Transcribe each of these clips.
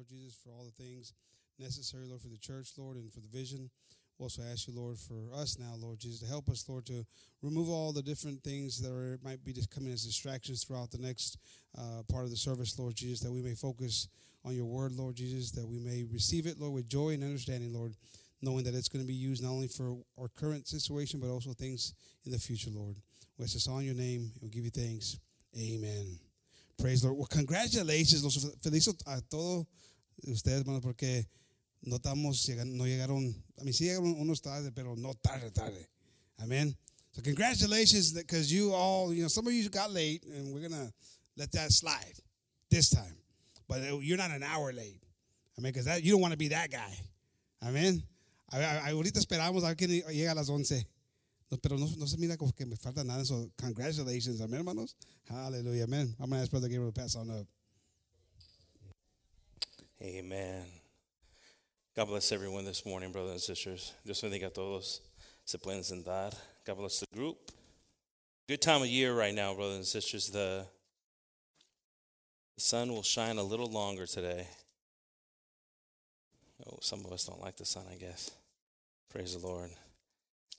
Lord Jesus, for all the things necessary, Lord, for the church, Lord, and for the vision. We also ask you, Lord, for us now, Lord Jesus, to help us, Lord, to remove all the different things that are, might be just coming as distractions throughout the next uh, part of the service, Lord Jesus, that we may focus on your word, Lord Jesus, that we may receive it, Lord, with joy and understanding, Lord, knowing that it's going to be used not only for our current situation, but also things in the future, Lord. We ask this all in your name, and we give you thanks. Amen. Praise Lord. Well, congratulations. Los felicito a todos ustedes, hermanos, porque no estamos no llegaron, a mí sí llegaron unos tarde, pero no tarde, tarde. Amen. So congratulations because you all, you know, some of you got late, and we're gonna let that slide this time. But uh, you're not an hour late. I mean, because you don't want to be that guy. Amen. Ahorita esperamos a ver quién llega a las 11. Pero no, no, se mira como que me falta nada. So, congratulations. Amén, hermanos. Hallelujah. Amen. I'm going to ask Brother Gabriel to pass on up. Amen. God bless everyone this morning, brothers and sisters. Dios bendiga a todos. Se pueden sentar. God bless the group. Good time of year right now, brothers and sisters. The, the sun will shine a little longer today. Oh, some of us don't like the sun, I guess. Praise the Lord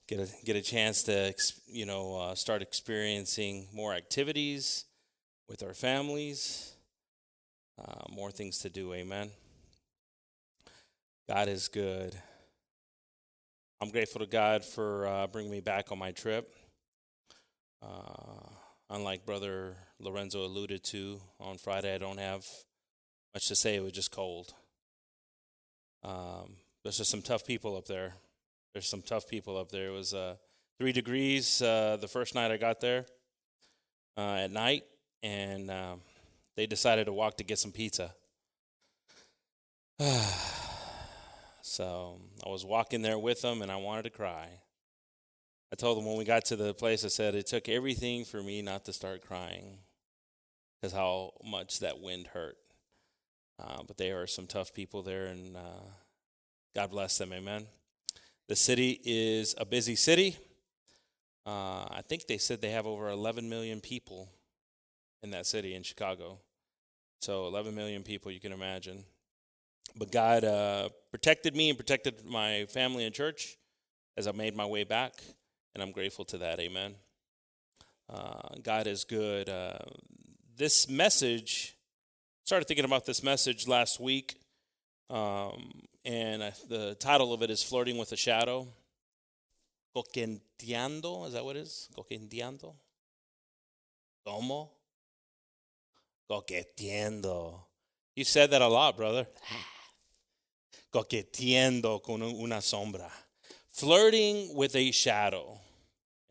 get a get a chance to you know uh, start experiencing more activities with our families, uh, more things to do. Amen. God is good. I'm grateful to God for uh, bringing me back on my trip. Uh, unlike Brother Lorenzo alluded to on Friday, I don't have much to say. It was just cold. Um, there's just some tough people up there. There's some tough people up there. It was uh, three degrees uh, the first night I got there uh, at night, and um, they decided to walk to get some pizza. so I was walking there with them, and I wanted to cry. I told them when we got to the place, I said it took everything for me not to start crying because how much that wind hurt. Uh, but they are some tough people there, and uh, God bless them. Amen. The city is a busy city. Uh, I think they said they have over 11 million people in that city in Chicago. So 11 million people, you can imagine. But God uh, protected me and protected my family and church as I made my way back, and I'm grateful to that. Amen. Uh, God is good. Uh, this message, started thinking about this message last week. Um, and the title of it is Flirting with a Shadow. Coqueteando, is that what it is? Coqueteando? ¿Cómo? Coqueteando. You said that a lot, brother. Coqueteando con una sombra. Flirting with a shadow.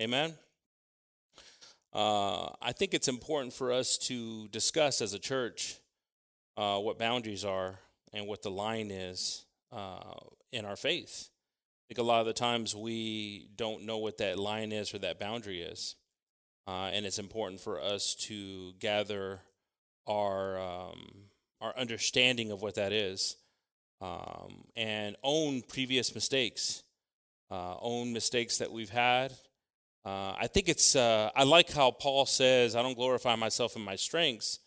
Amen? Uh, I think it's important for us to discuss as a church uh, what boundaries are and what the line is uh, in our faith. I think a lot of the times we don't know what that line is or that boundary is. Uh, and it's important for us to gather our, um, our understanding of what that is um, and own previous mistakes, uh, own mistakes that we've had. Uh, I think it's, uh, I like how Paul says, I don't glorify myself in my strengths,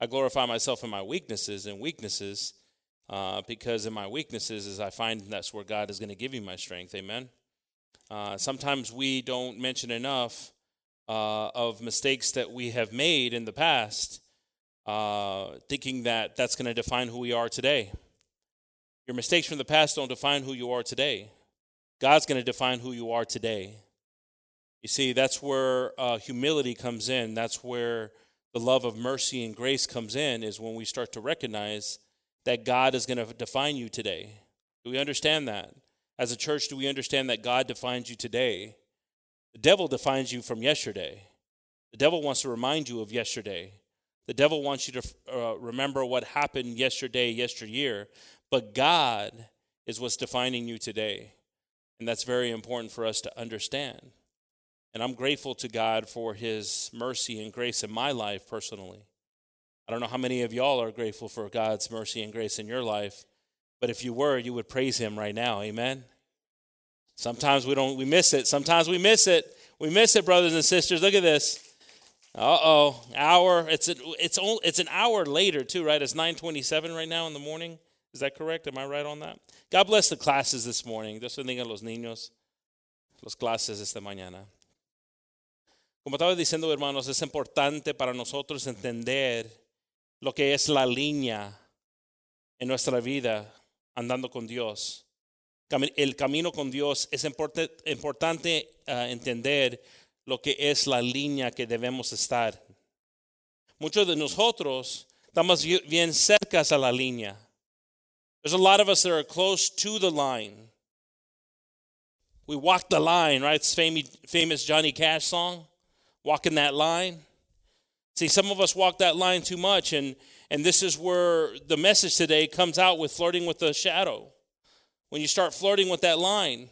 I glorify myself in my weaknesses and weaknesses uh, because in my weaknesses is I find that's where God is going to give you my strength. Amen. Uh, sometimes we don't mention enough uh, of mistakes that we have made in the past, uh, thinking that that's going to define who we are today. Your mistakes from the past don't define who you are today. God's going to define who you are today. You see, that's where uh, humility comes in. That's where the love of mercy and grace comes in, is when we start to recognize that God is going to define you today? Do we understand that? As a church, do we understand that God defines you today? The devil defines you from yesterday. The devil wants to remind you of yesterday. The devil wants you to uh, remember what happened yesterday, yesteryear. But God is what's defining you today. And that's very important for us to understand. And I'm grateful to God for his mercy and grace in my life personally. I don't know how many of y'all are grateful for God's mercy and grace in your life, but if you were, you would praise Him right now. Amen. Sometimes we don't, we miss it. Sometimes we miss it. We miss it, brothers and sisters. Look at this. Uh oh, hour. It's a, it's only, it's an hour later too, right? It's nine twenty seven right now in the morning. Is that correct? Am I right on that? God bless the classes this morning. Dios bendiga a los niños, los clases esta mañana. Como estaba diciendo, hermanos, es importante para nosotros entender lo que es la línea en nuestra vida andando con Dios. El camino con Dios es importante uh, entender lo que es la línea que debemos estar. Muchos de nosotros estamos bien cerca a la línea. There's a lot of us that are close to the line. We walk the line, right? It's famous Johnny Cash song, walking that line. See, some of us walk that line too much, and, and this is where the message today comes out with flirting with the shadow. When you start flirting with that line,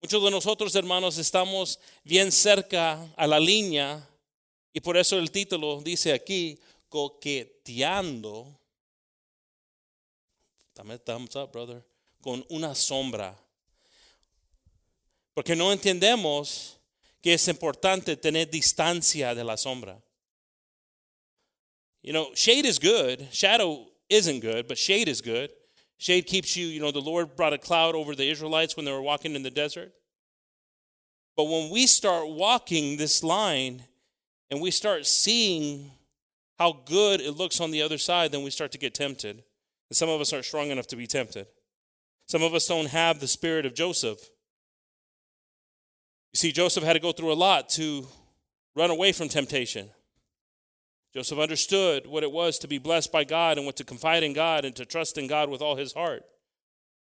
Muchos de nosotros, hermanos, estamos bien cerca a la línea y por eso el título dice aquí, coqueteando. Dame thumbs up, brother. Con una sombra. Porque no entendemos que es importante tener distancia de la sombra. You know, shade is good. Shadow isn't good, but shade is good. Shade keeps you, you know, the Lord brought a cloud over the Israelites when they were walking in the desert. But when we start walking this line and we start seeing how good it looks on the other side, then we start to get tempted. And some of us aren't strong enough to be tempted. Some of us don't have the spirit of Joseph. See, Joseph had to go through a lot to run away from temptation. Joseph understood what it was to be blessed by God and what to confide in God and to trust in God with all his heart.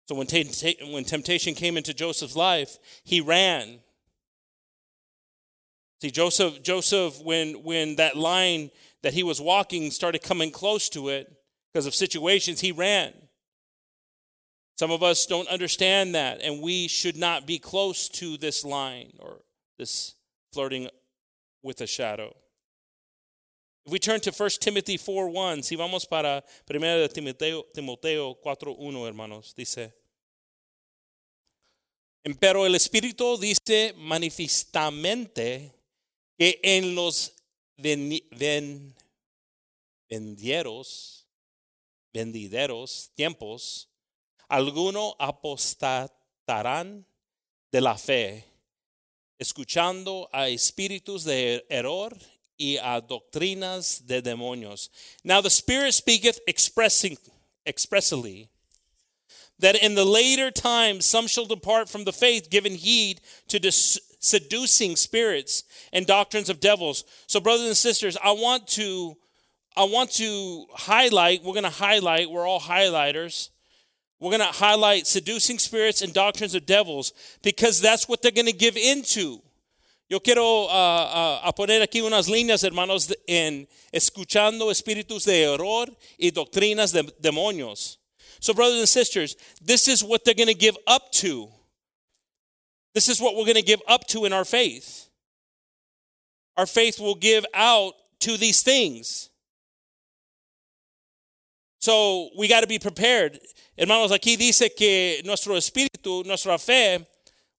So when, t- when temptation came into Joseph's life, he ran. See, Joseph, Joseph, when when that line that he was walking started coming close to it because of situations, he ran. Some of us don't understand that, and we should not be close to this line or this flirting with a shadow. If we turn to 1 Timothy 4.1, si vamos para 1 de Timoteo, Timoteo 4.1, hermanos, dice, pero el Espíritu dice manifestamente que en los ven, ven, vendieros, vendideros tiempos, algunos apostatarán de la fe, escuchando a espíritus de error y a doctrinas de demonios. Now the Spirit speaketh expressing, expressly that in the later times some shall depart from the faith, giving heed to dis- seducing spirits and doctrines of devils. So, brothers and sisters, I want to I want to highlight. We're going to highlight. We're all highlighters. We're going to highlight seducing spirits and doctrines of devils because that's what they're going to give into. Yo quiero uh, uh, poner aquí unas líneas, hermanos, en escuchando espíritus de error y doctrinas de demonios. So, brothers and sisters, this is what they're going to give up to. This is what we're going to give up to in our faith. Our faith will give out to these things. So, we got to be prepared. Hermanos, aquí dice que nuestro espíritu, nuestra fe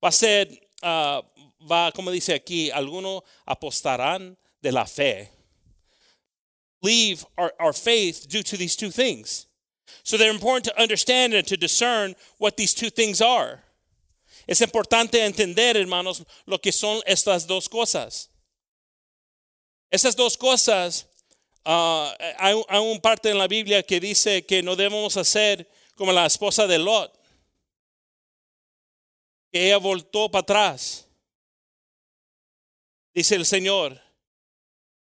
va a ser uh, va, como dice aquí, algunos apostarán de la fe. Leave our, our faith due to these two things. So they're important to understand and to discern what these two things are. Es importante entender, hermanos, lo que son estas dos cosas. Esas dos cosas, hay, hay un parte en la Biblia que dice que no debemos hacer como la esposa de Lot, que ella voltó para atrás Dice el Señor,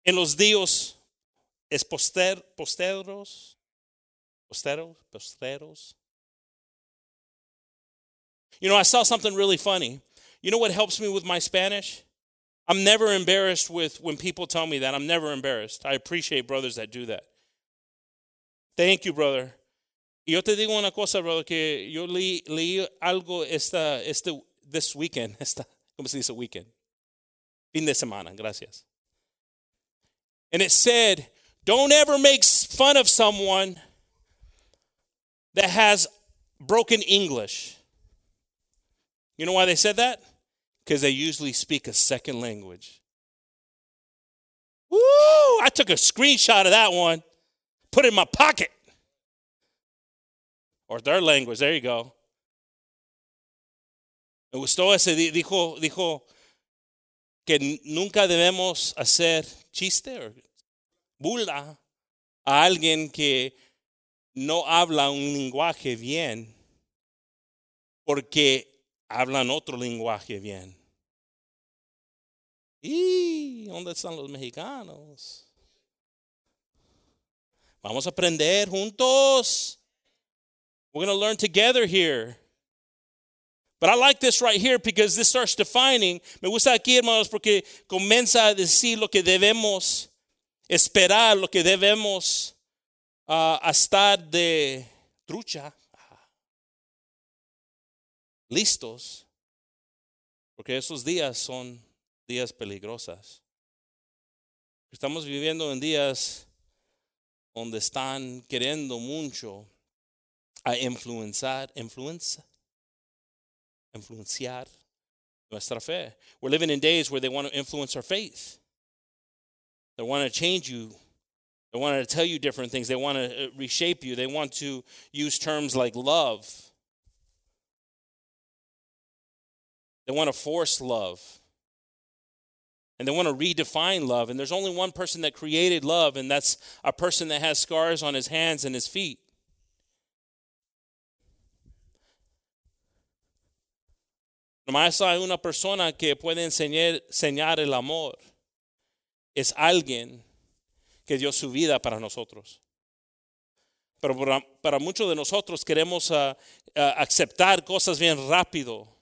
en los días es poster, posteros, posteros, posteros. You know, I saw something really funny. You know what helps me with my Spanish? I'm never embarrassed with when people tell me that. I'm never embarrassed. I appreciate brothers that do that. Thank you, brother. Y yo te digo una cosa, brother, que yo leí, leí algo esta, este, this weekend, esta, ¿cómo se dice weekend? Fin de semana, gracias. And it said, don't ever make fun of someone that has broken English. You know why they said that? Because they usually speak a second language. Woo! I took a screenshot of that one, put it in my pocket. Or their language, there you go. Me gustó ese, dijo, dijo que nunca debemos hacer chiste o burla a alguien que no habla un lenguaje bien porque hablan otro lenguaje bien. ¿Y dónde están los mexicanos? Vamos a aprender juntos. We're going to learn together here. But I like this right here because this starts defining. Me gusta aquí, hermanos, porque comienza a decir lo que debemos esperar, lo que debemos uh, estar de trucha, listos, porque esos días son días peligrosos. Estamos viviendo en días donde están queriendo mucho a influenciar, influencia, influenciar nuestra fe. We're living in days where they want to influence our faith. They want to change you. They want to tell you different things. They want to uh, reshape you. They want to use terms like love. They want to force love. And they want to redefine love. And there's only one person that created love, and that's a person that has scars on his hands and his feet. Nomás hay una persona que puede enseñar, enseñar el amor. Es alguien que dio su vida para nosotros. Pero para, para muchos de nosotros queremos uh, uh, aceptar cosas bien rápido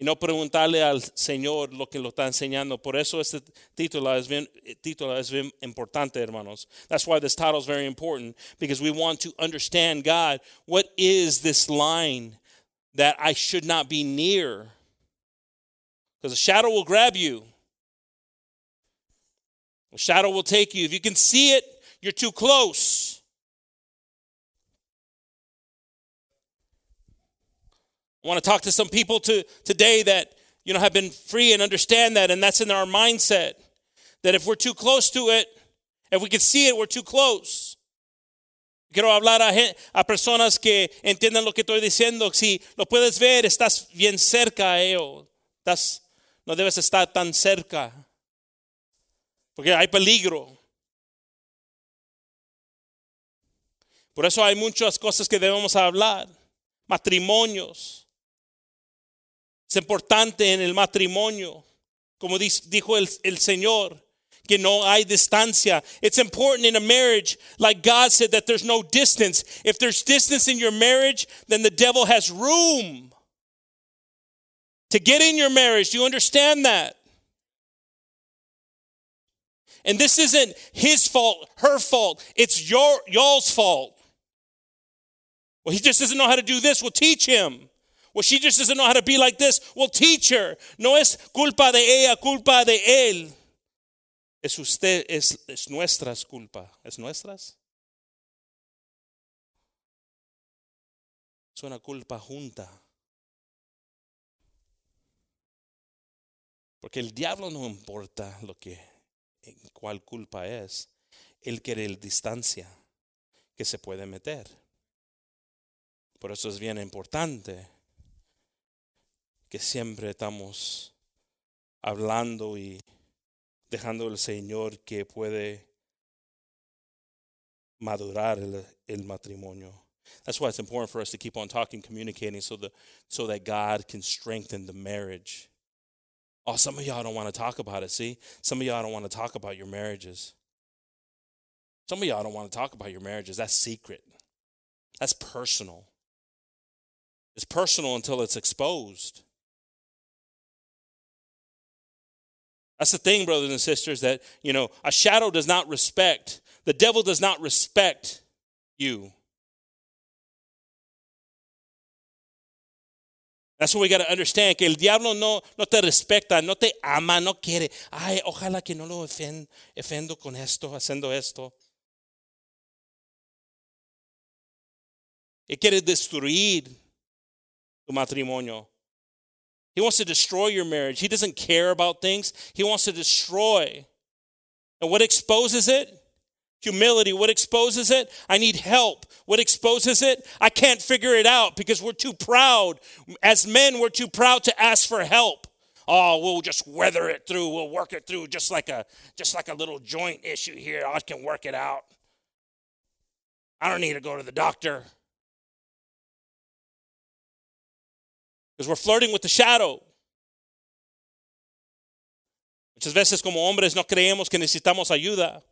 y no preguntarle al Señor lo que lo está enseñando. Por eso este título es bien, título es bien importante, hermanos. That's why this title is very important because we want to understand God. What is this line that I should not be near? Because a shadow will grab you. A shadow will take you. If you can see it, you're too close. I want to talk to some people to, today that you know have been free and understand that, and that's in our mindset. That if we're too close to it, if we can see it, we're too close. Quiero hablar a, a personas que entiendan lo que estoy diciendo. Si lo puedes ver, estás bien cerca a ello. Estás, no debes estar tan cerca. Porque hay peligro. Por eso hay muchas cosas que debemos hablar. Matrimonios, es importante en el matrimonio, como dijo el, el Señor, que no hay distancia. It's important in a marriage, like God said, that there's no distance. If there's distance in your marriage, then the devil has room to get in your marriage. Do you understand that? And this isn't his fault, her fault. It's your y'all's fault. Well, he just doesn't know how to do this. We'll teach him. Well, she just doesn't know how to be like this. Well, teach her. No es culpa de ella, culpa de él. Es usted, es, es nuestras culpa. ¿Es nuestras? Es una culpa junta. Porque el diablo no importa lo que, cuál culpa es. Él quiere el distancia que se puede meter. Por eso es bien importante que siempre estamos hablando y dejando al Señor que puede madurar el, el, matrimonio. That's why it's important for us to keep on talking, communicating, so that so that God can strengthen the marriage. Oh, some of y'all don't want to talk about it. See, some of y'all don't want to talk about your marriages. Some of y'all don't want to talk about your marriages. That's secret. That's personal. It's personal until it's exposed. That's the thing, brothers and sisters, that, you know, a shadow does not respect, the devil does not respect you. That's what we got to understand, que el diablo no, no te respecta, no te ama, no quiere. Ay, ojalá que no lo ofendo con esto, haciendo esto. Él quiere destruir tu matrimonio. He wants to destroy your marriage. He doesn't care about things. He wants to destroy And what exposes it? Humility. What exposes it? I need help. What exposes it? I can't figure it out because we're too proud. As men, we're too proud to ask for help. Oh, we'll just weather it through. We'll work it through just like a just like a little joint issue here. I can work it out. I don't need to go to the doctor. Because we're flirting with the shadow. Muchas veces como hombres no creemos que necesitamos ayuda.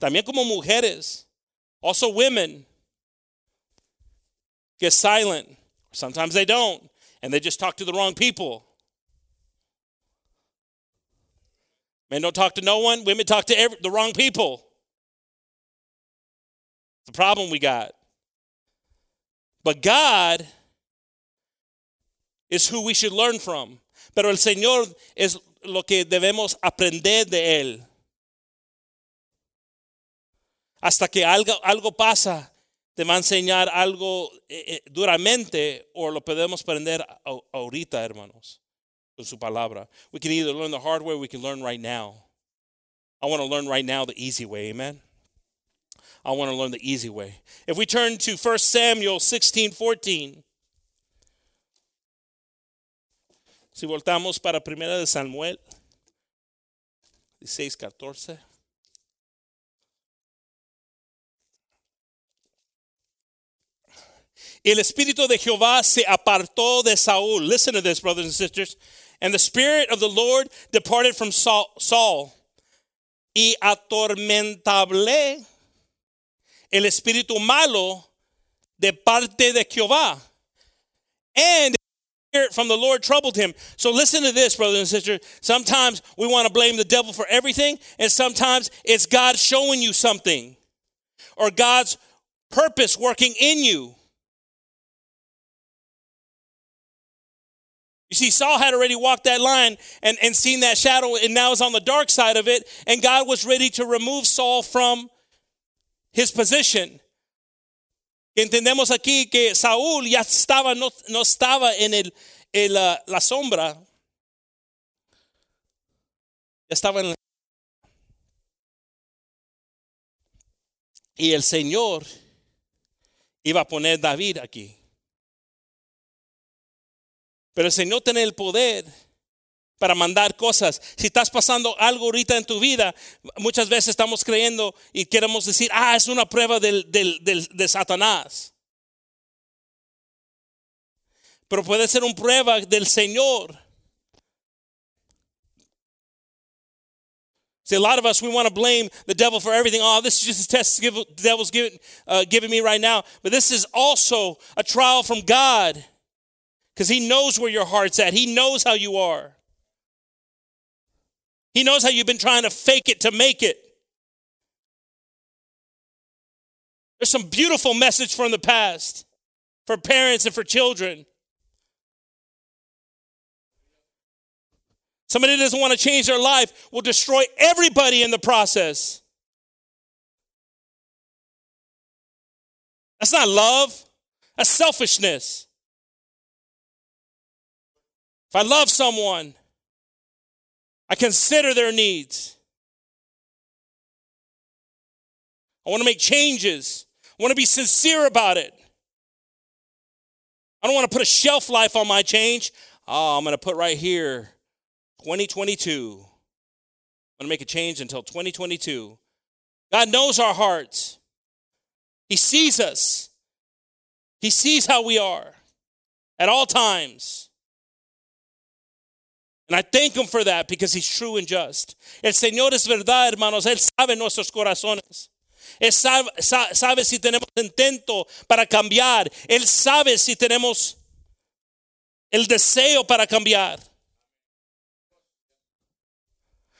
También como mujeres, also women, get silent. Sometimes they don't, and they just talk to the wrong people. Men don't talk to no one, women talk to every, the wrong people. The problem we got. But God is who we should learn from. Pero el Señor es lo que debemos aprender de Él. hasta que algo, algo pasa, te va a enseñar algo eh, eh, duramente o lo podemos aprender ahorita, hermanos, con su palabra. We can either learn the hard way or we can learn right now. I want to learn right now the easy way, amen? I want to learn the easy way. If we turn to 1 Samuel 16, 14. Si voltamos para Primera de Samuel 16, 14. el espíritu de Jehová se apartó de Saúl. Listen to this, brothers and sisters. And the spirit of the Lord departed from Saul. Y atormentable el espíritu malo de parte de Jehová. And spirit from the Lord troubled him. So listen to this, brothers and sisters. Sometimes we want to blame the devil for everything, and sometimes it's God showing you something or God's purpose working in you. You see, Saul had already walked that line and, and seen that shadow, and now is on the dark side of it, and God was ready to remove Saul from his position. Entendemos aquí que Saúl ya estaba, no, no estaba en el, uh, la sombra, estaba en la... Y el Señor iba a poner David aquí. Pero el Señor tiene el poder para mandar cosas. Si estás pasando algo ahorita en tu vida, muchas veces estamos creyendo y queremos decir, ah, es una prueba del, del, de Satanás. Pero puede ser una prueba del Señor. See, a lot of us, we want to blame the devil for everything. Oh, this is just a test the devil's giving, uh, giving me right now. But this is also a trial from God because He knows where your heart's at. He knows how you are. He knows how you've been trying to fake it to make it. There's some beautiful message from the past for parents and for children. Somebody doesn't want to change their life will destroy everybody in the process. That's not love, that's selfishness. If I love someone, I consider their needs. I want to make changes. I want to be sincere about it. I don't want to put a shelf life on my change. Oh, I'm going to put right here 2022. I'm going to make a change until 2022. God knows our hearts. He sees us. He sees how we are at all times. And I thank him for that because he's true and just. El Señor es verdad, hermanos. Él sabe nuestros corazones. Él sabe, sabe si tenemos intento para cambiar. Él sabe si tenemos el deseo para cambiar.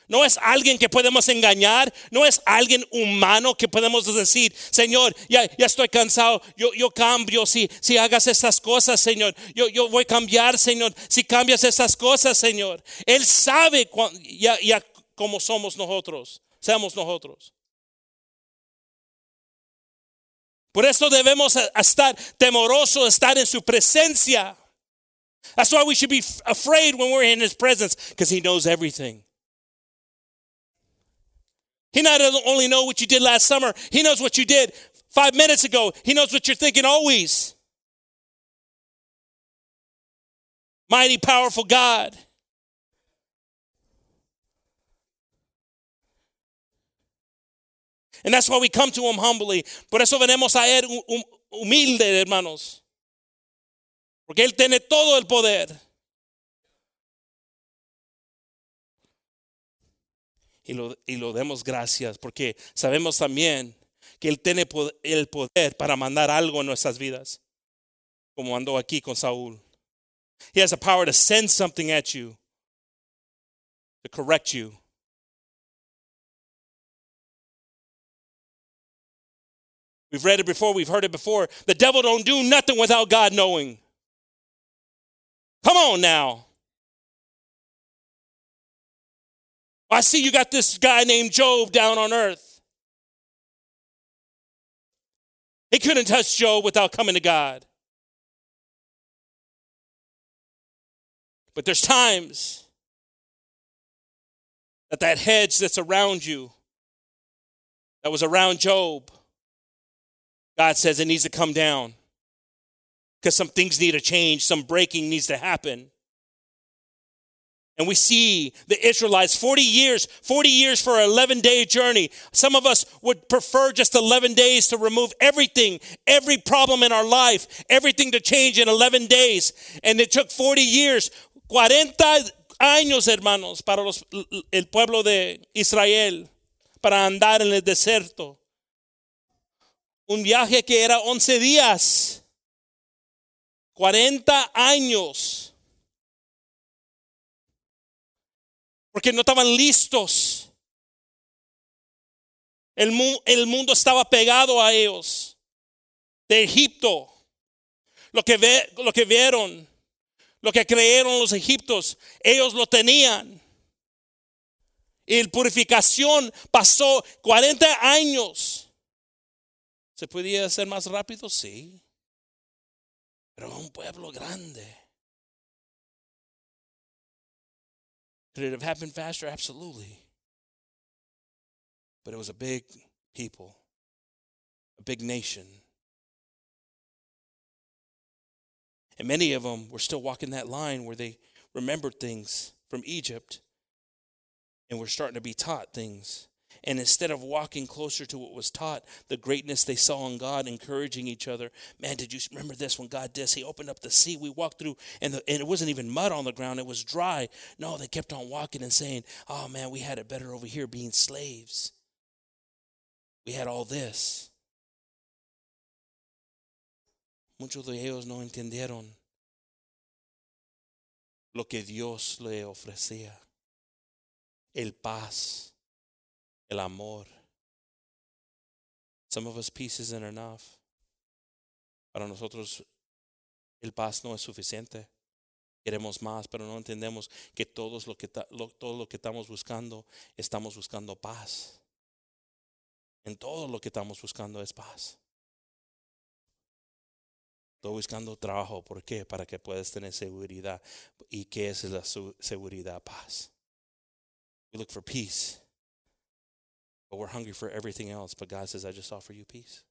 No es alguien que podemos engañar, no es alguien humano que podemos decir, Señor, ya, estoy cansado, yo, yo cambio si, si hagas estas cosas, Señor. Yo, yo voy a cambiar, Señor, si cambias estas cosas, Señor. Él sabe ya, ya cómo somos nosotros, seamos nosotros. Por eso debemos estar temorosos, estar en su presencia. That's why we should be afraid when we're in his presence, because he knows everything. He not only know what you did last summer, he knows what you did five minutes ago. He knows what you're thinking always. Mighty, powerful God. And that's why we come to him humbly. Por eso venimos a él humilde, hermanos. Porque él tiene todo el poder. Y lo, y lo demos gracias porque sabemos también que Él tiene el poder para mandar algo en nuestras vidas, como andó aquí con Saúl. He has the power to send something at you, to correct you. We've read it before, we've heard it before. The devil don't do nothing without God knowing. Come on now. I see you got this guy named Job down on earth. He couldn't touch Job without coming to God. But there's times that that hedge that's around you, that was around Job, God says it needs to come down because some things need to change, some breaking needs to happen. And we see the Israelites 40 years, 40 years for an 11 day journey. Some of us would prefer just 11 days to remove everything, every problem in our life, everything to change in 11 days. And it took 40 years, 40 años, hermanos, para los, el pueblo de Israel, para andar en el desierto. Un viaje que era 11 días, 40 años porque no estaban listos. El, el mundo estaba pegado a ellos. De Egipto. Lo que, ve, lo que vieron, lo que creyeron los egipcios, ellos lo tenían. Y la purificación pasó 40 años. ¿Se podía hacer más rápido? Sí. Pero un pueblo grande. Could it have happened faster? Absolutely. But it was a big people, a big nation. And many of them were still walking that line where they remembered things from Egypt and were starting to be taught things. And instead of walking closer to what was taught, the greatness they saw in God, encouraging each other. Man, did you remember this when God did? He opened up the sea. We walked through, and, the, and it wasn't even mud on the ground, it was dry. No, they kept on walking and saying, Oh, man, we had it better over here being slaves. We had all this. Muchos de ellos no entendieron lo que Dios le ofrecía. El paz el amor. Some of us peace isn't enough. Para nosotros el paz no es suficiente. Queremos más, pero no entendemos que, todos lo que todo lo que estamos buscando, estamos buscando paz. En todo lo que estamos buscando es paz. Estoy buscando trabajo. ¿Por qué? Para que puedas tener seguridad. ¿Y qué es la seguridad? Paz. We look for peace. But we're hungry for everything else. But God says, I just offer you peace.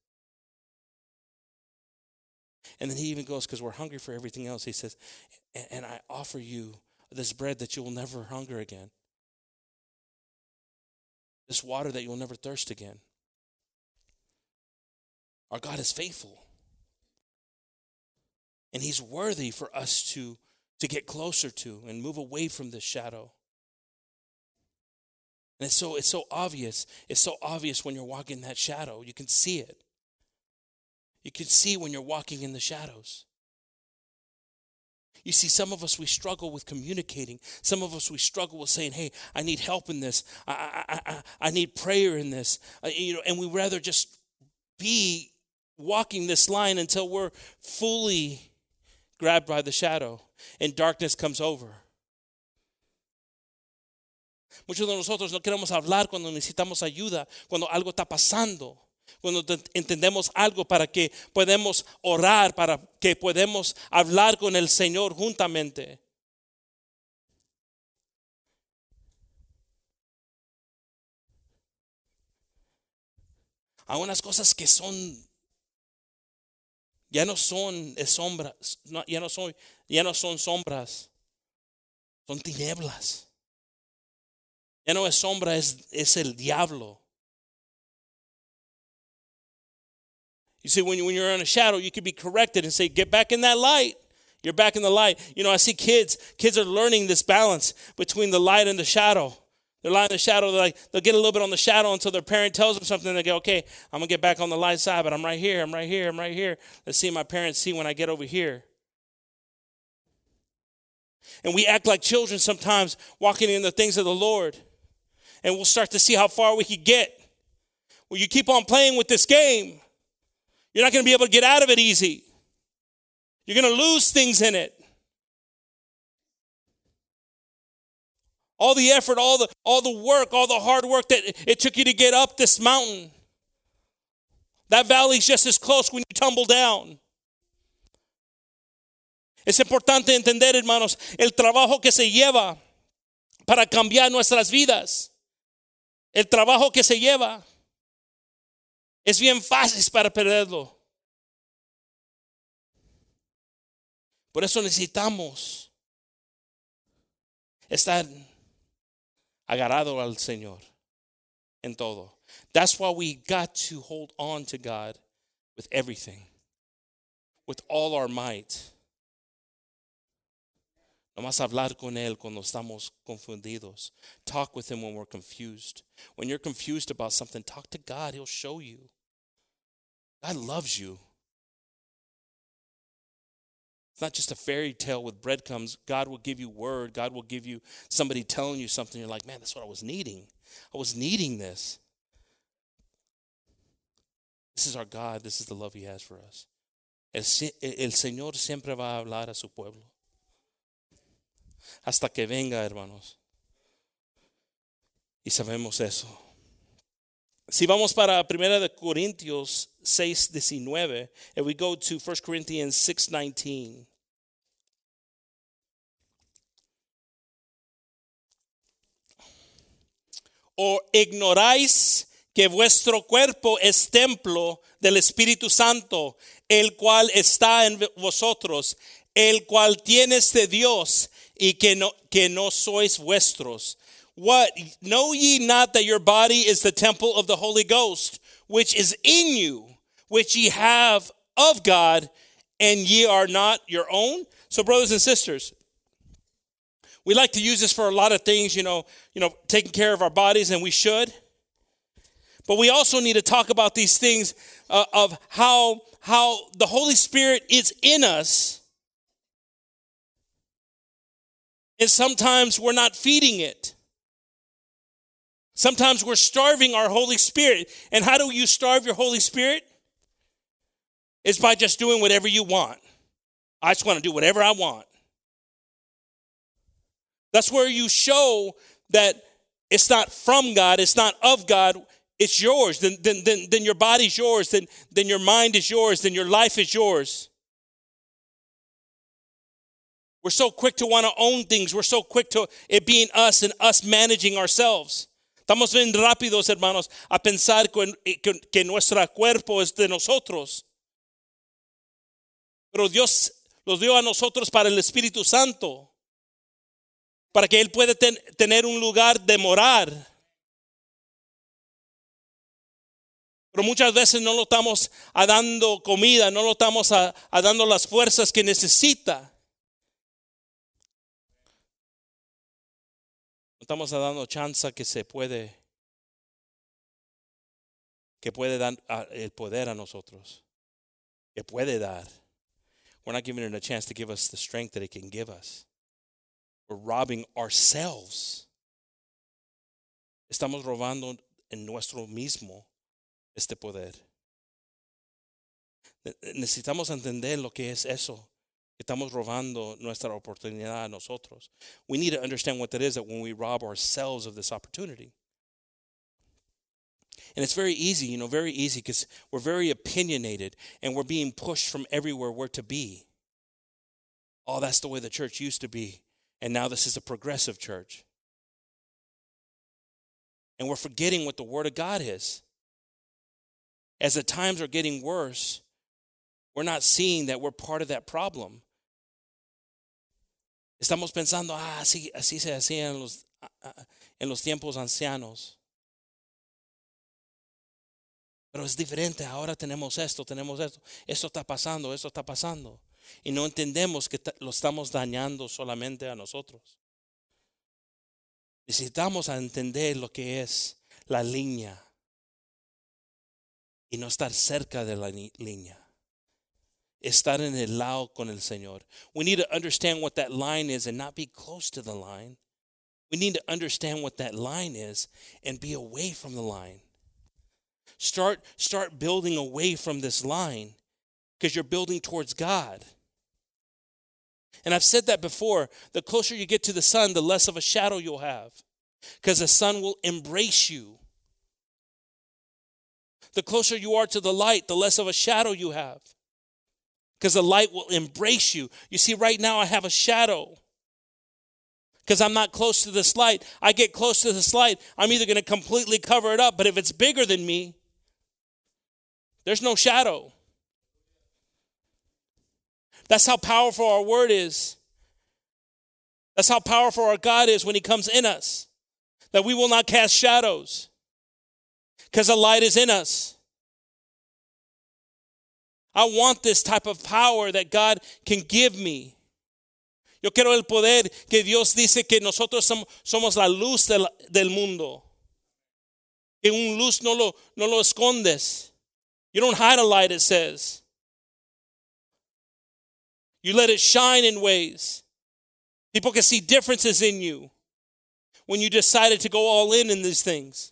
And then he even goes, because we're hungry for everything else, he says, and, and I offer you this bread that you will never hunger again, this water that you will never thirst again. Our God is faithful. And he's worthy for us to, to get closer to and move away from this shadow. And it's so it's so obvious. It's so obvious when you're walking in that shadow. You can see it. You can see when you're walking in the shadows. You see, some of us we struggle with communicating. Some of us we struggle with saying, "Hey, I need help in this. I I I, I need prayer in this." Uh, you know, and we rather just be walking this line until we're fully grabbed by the shadow and darkness comes over. Muchos de nosotros no queremos hablar cuando necesitamos ayuda, cuando algo está pasando, cuando entendemos algo para que podamos orar, para que podamos hablar con el Señor juntamente. Hay unas cosas que son ya no son sombras, ya no son ya no son sombras. Son tinieblas. Ya no es sombra, es, es el diablo. You see, when, you, when you're in a shadow, you can be corrected and say, get back in that light. You're back in the light. You know, I see kids, kids are learning this balance between the light and the shadow. They're lying in the shadow. They're like, they'll get a little bit on the shadow until their parent tells them something. They go, okay, I'm going to get back on the light side, but I'm right here. I'm right here. I'm right here. Let's see my parents see when I get over here. And we act like children sometimes walking in the things of the Lord. And we'll start to see how far we can get. Well, you keep on playing with this game, you're not going to be able to get out of it easy. You're going to lose things in it. All the effort, all the all the work, all the hard work that it took you to get up this mountain. That valley's just as close when you tumble down. Es importante entender, hermanos, el trabajo que se lleva para cambiar nuestras vidas. El trabajo que se lleva es bien fácil para perderlo. Por eso necesitamos estar agarrado al Señor en todo. That's why we got to hold on to God with everything, with all our might. Nomás hablar con Él cuando estamos confundidos. Talk with Him when we're confused. When you're confused about something, talk to God. He'll show you. God loves you. It's not just a fairy tale with breadcrumbs. God will give you word. God will give you somebody telling you something. You're like, man, that's what I was needing. I was needing this. This is our God. This is the love He has for us. El, el Señor siempre va a hablar a su pueblo. Hasta que venga, hermanos. Y sabemos eso. Si vamos para Primera de Corintios 6, 19, and we go to 1 Corinthians 6, 19. ¿O ignoráis que vuestro cuerpo es templo del Espíritu Santo, el cual está en vosotros, el cual tienes de Dios y que no, que no sois vuestros? What? Know ye not that your body is the temple of the Holy Ghost, which is in you, which ye have of God, and ye are not your own? So, brothers and sisters, we like to use this for a lot of things, you know, you know, taking care of our bodies, and we should. But we also need to talk about these things uh, of how how the Holy Spirit is in us, and sometimes we're not feeding it. Sometimes we're starving our Holy Spirit. And how do you starve your Holy Spirit? It's by just doing whatever you want. I just want to do whatever I want. That's where you show that it's not from God, it's not of God, it's yours. Then, then, then, then your body's yours, then, then your mind is yours, then your life is yours. We're so quick to want to own things. We're so quick to it being us and us managing ourselves. Estamos bien rápidos, hermanos, a pensar que, nuestro cuerpo es de nosotros. Pero Dios los dio a nosotros para el Espíritu Santo, para que Él pueda ten, tener un lugar de morar. Pero muchas veces no lo estamos a dando comida, no lo estamos a, a dando las fuerzas que necesita. Estamos dando chance que se puede, que puede dar el poder a nosotros, que puede dar. We're not giving it a chance to give us the strength that it can give us. We're robbing ourselves. Estamos robando en nuestro mismo este poder. Necesitamos entender lo que es eso. Estamos robando nuestra oportunidad a nosotros. We need to understand what that is that when we rob ourselves of this opportunity. And it's very easy, you know, very easy because we're very opinionated and we're being pushed from everywhere we're to be. Oh, that's the way the church used to be. And now this is a progressive church. And we're forgetting what the Word of God is. as the times are getting worse, we're not seeing that we're part of that problem. Estamos pensando, ah, así, así se hacía en los, en los tiempos ancianos. Pero es diferente, ahora tenemos esto, tenemos esto, esto está pasando, esto está pasando. Y no entendemos que lo estamos dañando solamente a nosotros. Necesitamos entender lo que es la línea y no estar cerca de la línea. Estar en el lado con el Señor. We need to understand what that line is and not be close to the line. We need to understand what that line is and be away from the line. Start start building away from this line because you're building towards God. And I've said that before. The closer you get to the sun, the less of a shadow you'll have because the sun will embrace you. The closer you are to the light, the less of a shadow you have because the light will embrace you. You see, right now I have a shadow because I'm not close to this light. I get close to this light, I'm either going to completely cover it up, but if it's bigger than me, there's no shadow. That's how powerful our word is. That's how powerful our God is when He comes in us. That we will not cast shadows because the light is in us. I want this type of power that God can give me. Yo quiero el poder que Dios dice que nosotros somos la luz del, del mundo. Que un luz no lo, no lo escondes. You don't hide a light, it says. You let it shine in ways. People can see differences in you when you decided to go all in in these things.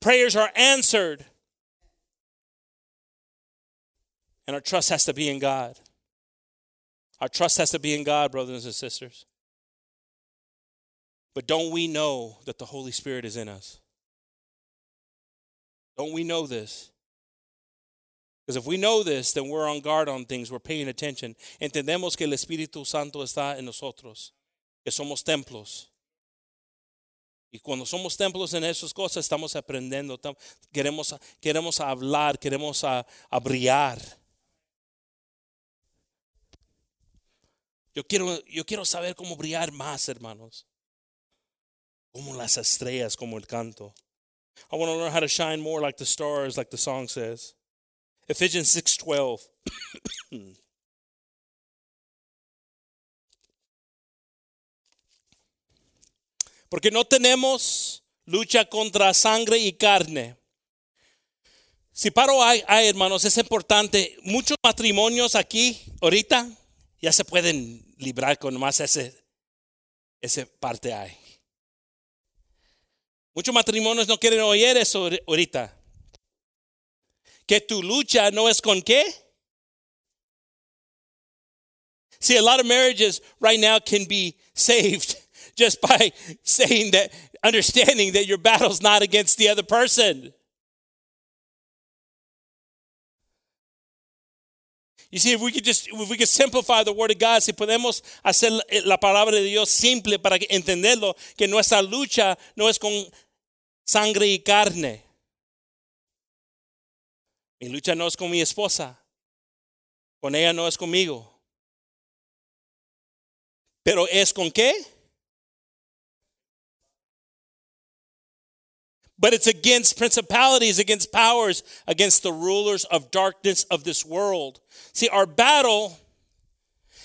Prayers are answered. And our trust has to be in God. Our trust has to be in God, brothers and sisters. But don't we know that the Holy Spirit is in us? Don't we know this? Because if we know this, then we're on guard on things, we're paying attention. Entendemos que el Espíritu Santo está en nosotros, que somos templos. Y cuando somos templos en esas cosas, estamos aprendiendo, queremos, queremos hablar, queremos a, a brillar. Yo quiero, yo quiero saber cómo brillar más, hermanos. Como las estrellas, como el canto. I want to learn how to shine more like the stars, like the song says. Ephesians 6:12. Porque no tenemos lucha contra sangre y carne. Si paro hay, hay, hermanos, es importante. Muchos matrimonios aquí, ahorita, ya se pueden librar con más ese, ese parte hay. Muchos matrimonios no quieren oír eso ahorita que tu lucha no es con qué. See, a lot of marriages right now can be saved just by saying that, understanding that your battle's not against the other person. You see, if we could just, if we could simplify the word of God, si podemos hacer la palabra de Dios simple para entenderlo, que nuestra lucha no es con sangre y carne. Mi lucha no es con mi esposa. Con ella no es conmigo. Pero es con qué? But it's against principalities, against powers, against the rulers of darkness of this world. See, our battle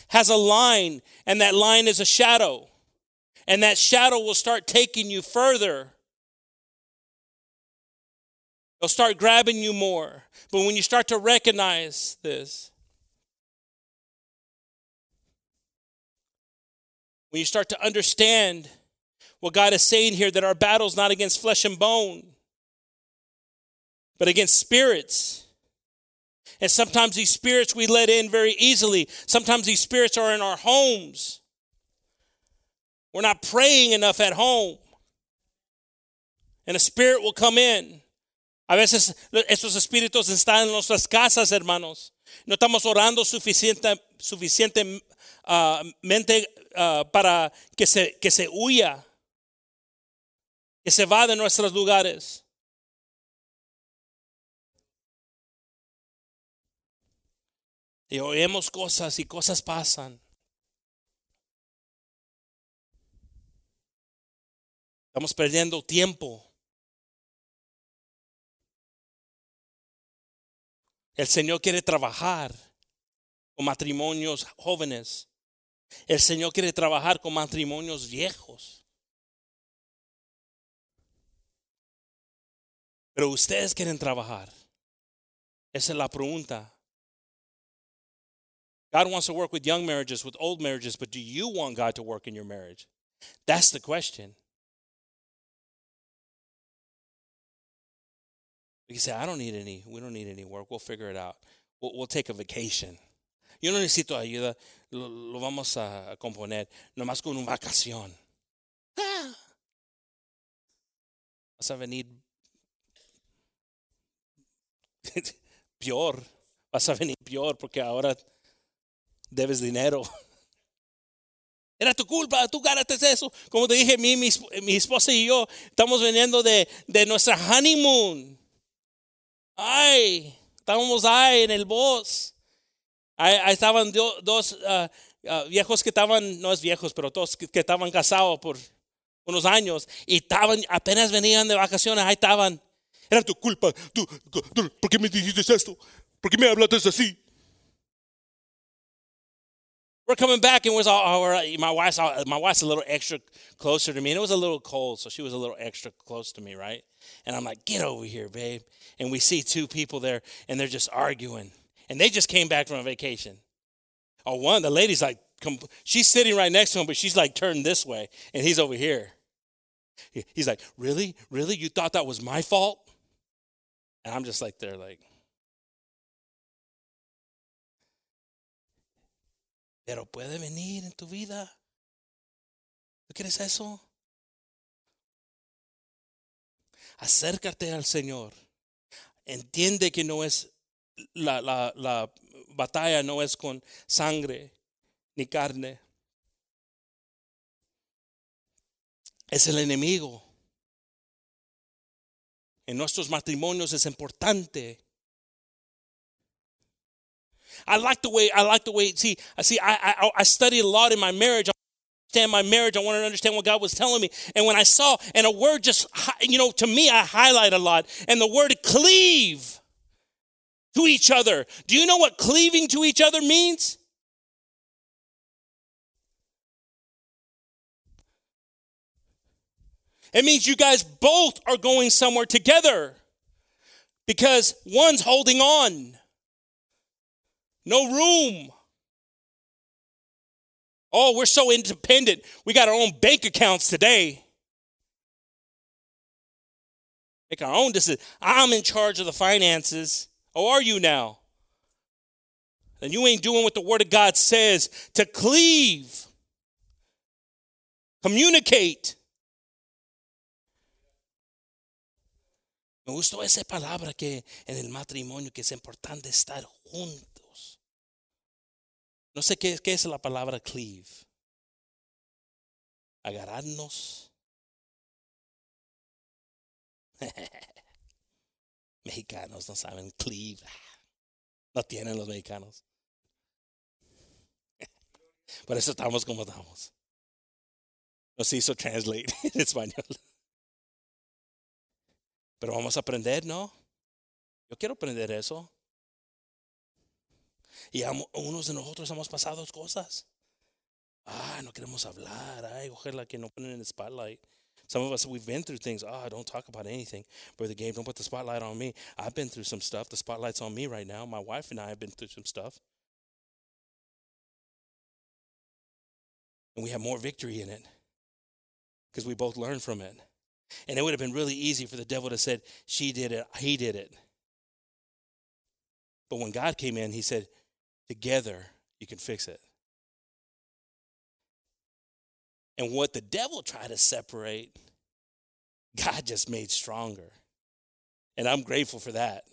has a line, and that line is a shadow. And that shadow will start taking you further They'll start grabbing you more. But when you start to recognize this, when you start to understand what God is saying here, that our battle is not against flesh and bone, but against spirits. And sometimes these spirits we let in very easily. Sometimes these spirits are in our homes. We're not praying enough at home. And a spirit will come in. A veces esos espíritus están en nuestras casas, hermanos. No estamos orando suficiente, suficientemente uh, para que se, que se huya, que se va de nuestros lugares. Y oímos cosas y cosas pasan. Estamos perdiendo tiempo. El Señor quiere trabajar con matrimonios jóvenes. El Señor quiere trabajar con matrimonios viejos. Pero ustedes quieren trabajar. Esa es la pregunta. God wants to work with young marriages, with old marriages, but do you want God to work in your marriage? That's the question. You can say, I don't need any, we don't need any work. We'll figure it out. We'll, we'll take a vacation. Yo no necesito ayuda. Lo, lo vamos a componer nomás con una vacación. Ah. Vas a venir peor. Vas a venir peor porque ahora debes dinero. Era tu culpa, tú ganaste eso. Como te dije, mi, mi, esposa y yo estamos veniendo de, de nuestra honeymoon. Ay, estábamos ahí en el bosque. Ahí, estaban do, dos uh, uh, viejos que estaban, no es viejos, pero dos que, que, estaban casados por unos años y estaban, apenas venían de vacaciones, ahí estaban. Era tu culpa, tú, tú, ¿por qué me dijiste esto? ¿Por qué me hablaste así? We're coming back and was all, my wife's my wife's a little extra closer to me, and it was a little cold, so she was a little extra close to me, right? And I'm like, "Get over here, babe!" And we see two people there, and they're just arguing, and they just came back from a vacation. Oh, one the lady's like, she's sitting right next to him, but she's like turned this way, and he's over here. He's like, "Really, really? You thought that was my fault?" And I'm just like, there, like. pero puede venir en tu vida. ¿Tú quieres eso? Acércate al Señor. Entiende que no es la, la, la batalla no es con sangre ni carne. Es el enemigo. En nuestros matrimonios es importante I like the way I like the way. See, I see. I I, I studied a lot in my marriage. I understand my marriage. I wanted to understand what God was telling me. And when I saw, and a word just, you know, to me, I highlight a lot. And the word cleave to each other. Do you know what cleaving to each other means? It means you guys both are going somewhere together because one's holding on. No room. Oh, we're so independent. We got our own bank accounts today. Make our own decisions. I'm in charge of the finances. Oh, are you now? And you ain't doing what the Word of God says to cleave, communicate. Me gustó esa palabra que en el matrimonio que es importante estar juntos. No sé qué, qué es la palabra cleave. Agarrarnos. mexicanos no saben cleave. No tienen los mexicanos. Por eso estamos como estamos. Nos hizo translate en español. Pero vamos a aprender, ¿no? Yo quiero aprender eso. Y unos de nosotros hemos pasado cosas. Ah, no queremos hablar. Ay, ojalá que no ponen en el spotlight. Some of us, we've been through things. Ah, oh, don't talk about anything. Brother Gabe, don't put the spotlight on me. I've been through some stuff. The spotlight's on me right now. My wife and I have been through some stuff. And we have more victory in it because we both learned from it. And it would have been really easy for the devil to said, she did it, he did it. But when God came in, he said, together, you can fix it. And what the devil tried to separate, God just made stronger. And I'm grateful for that.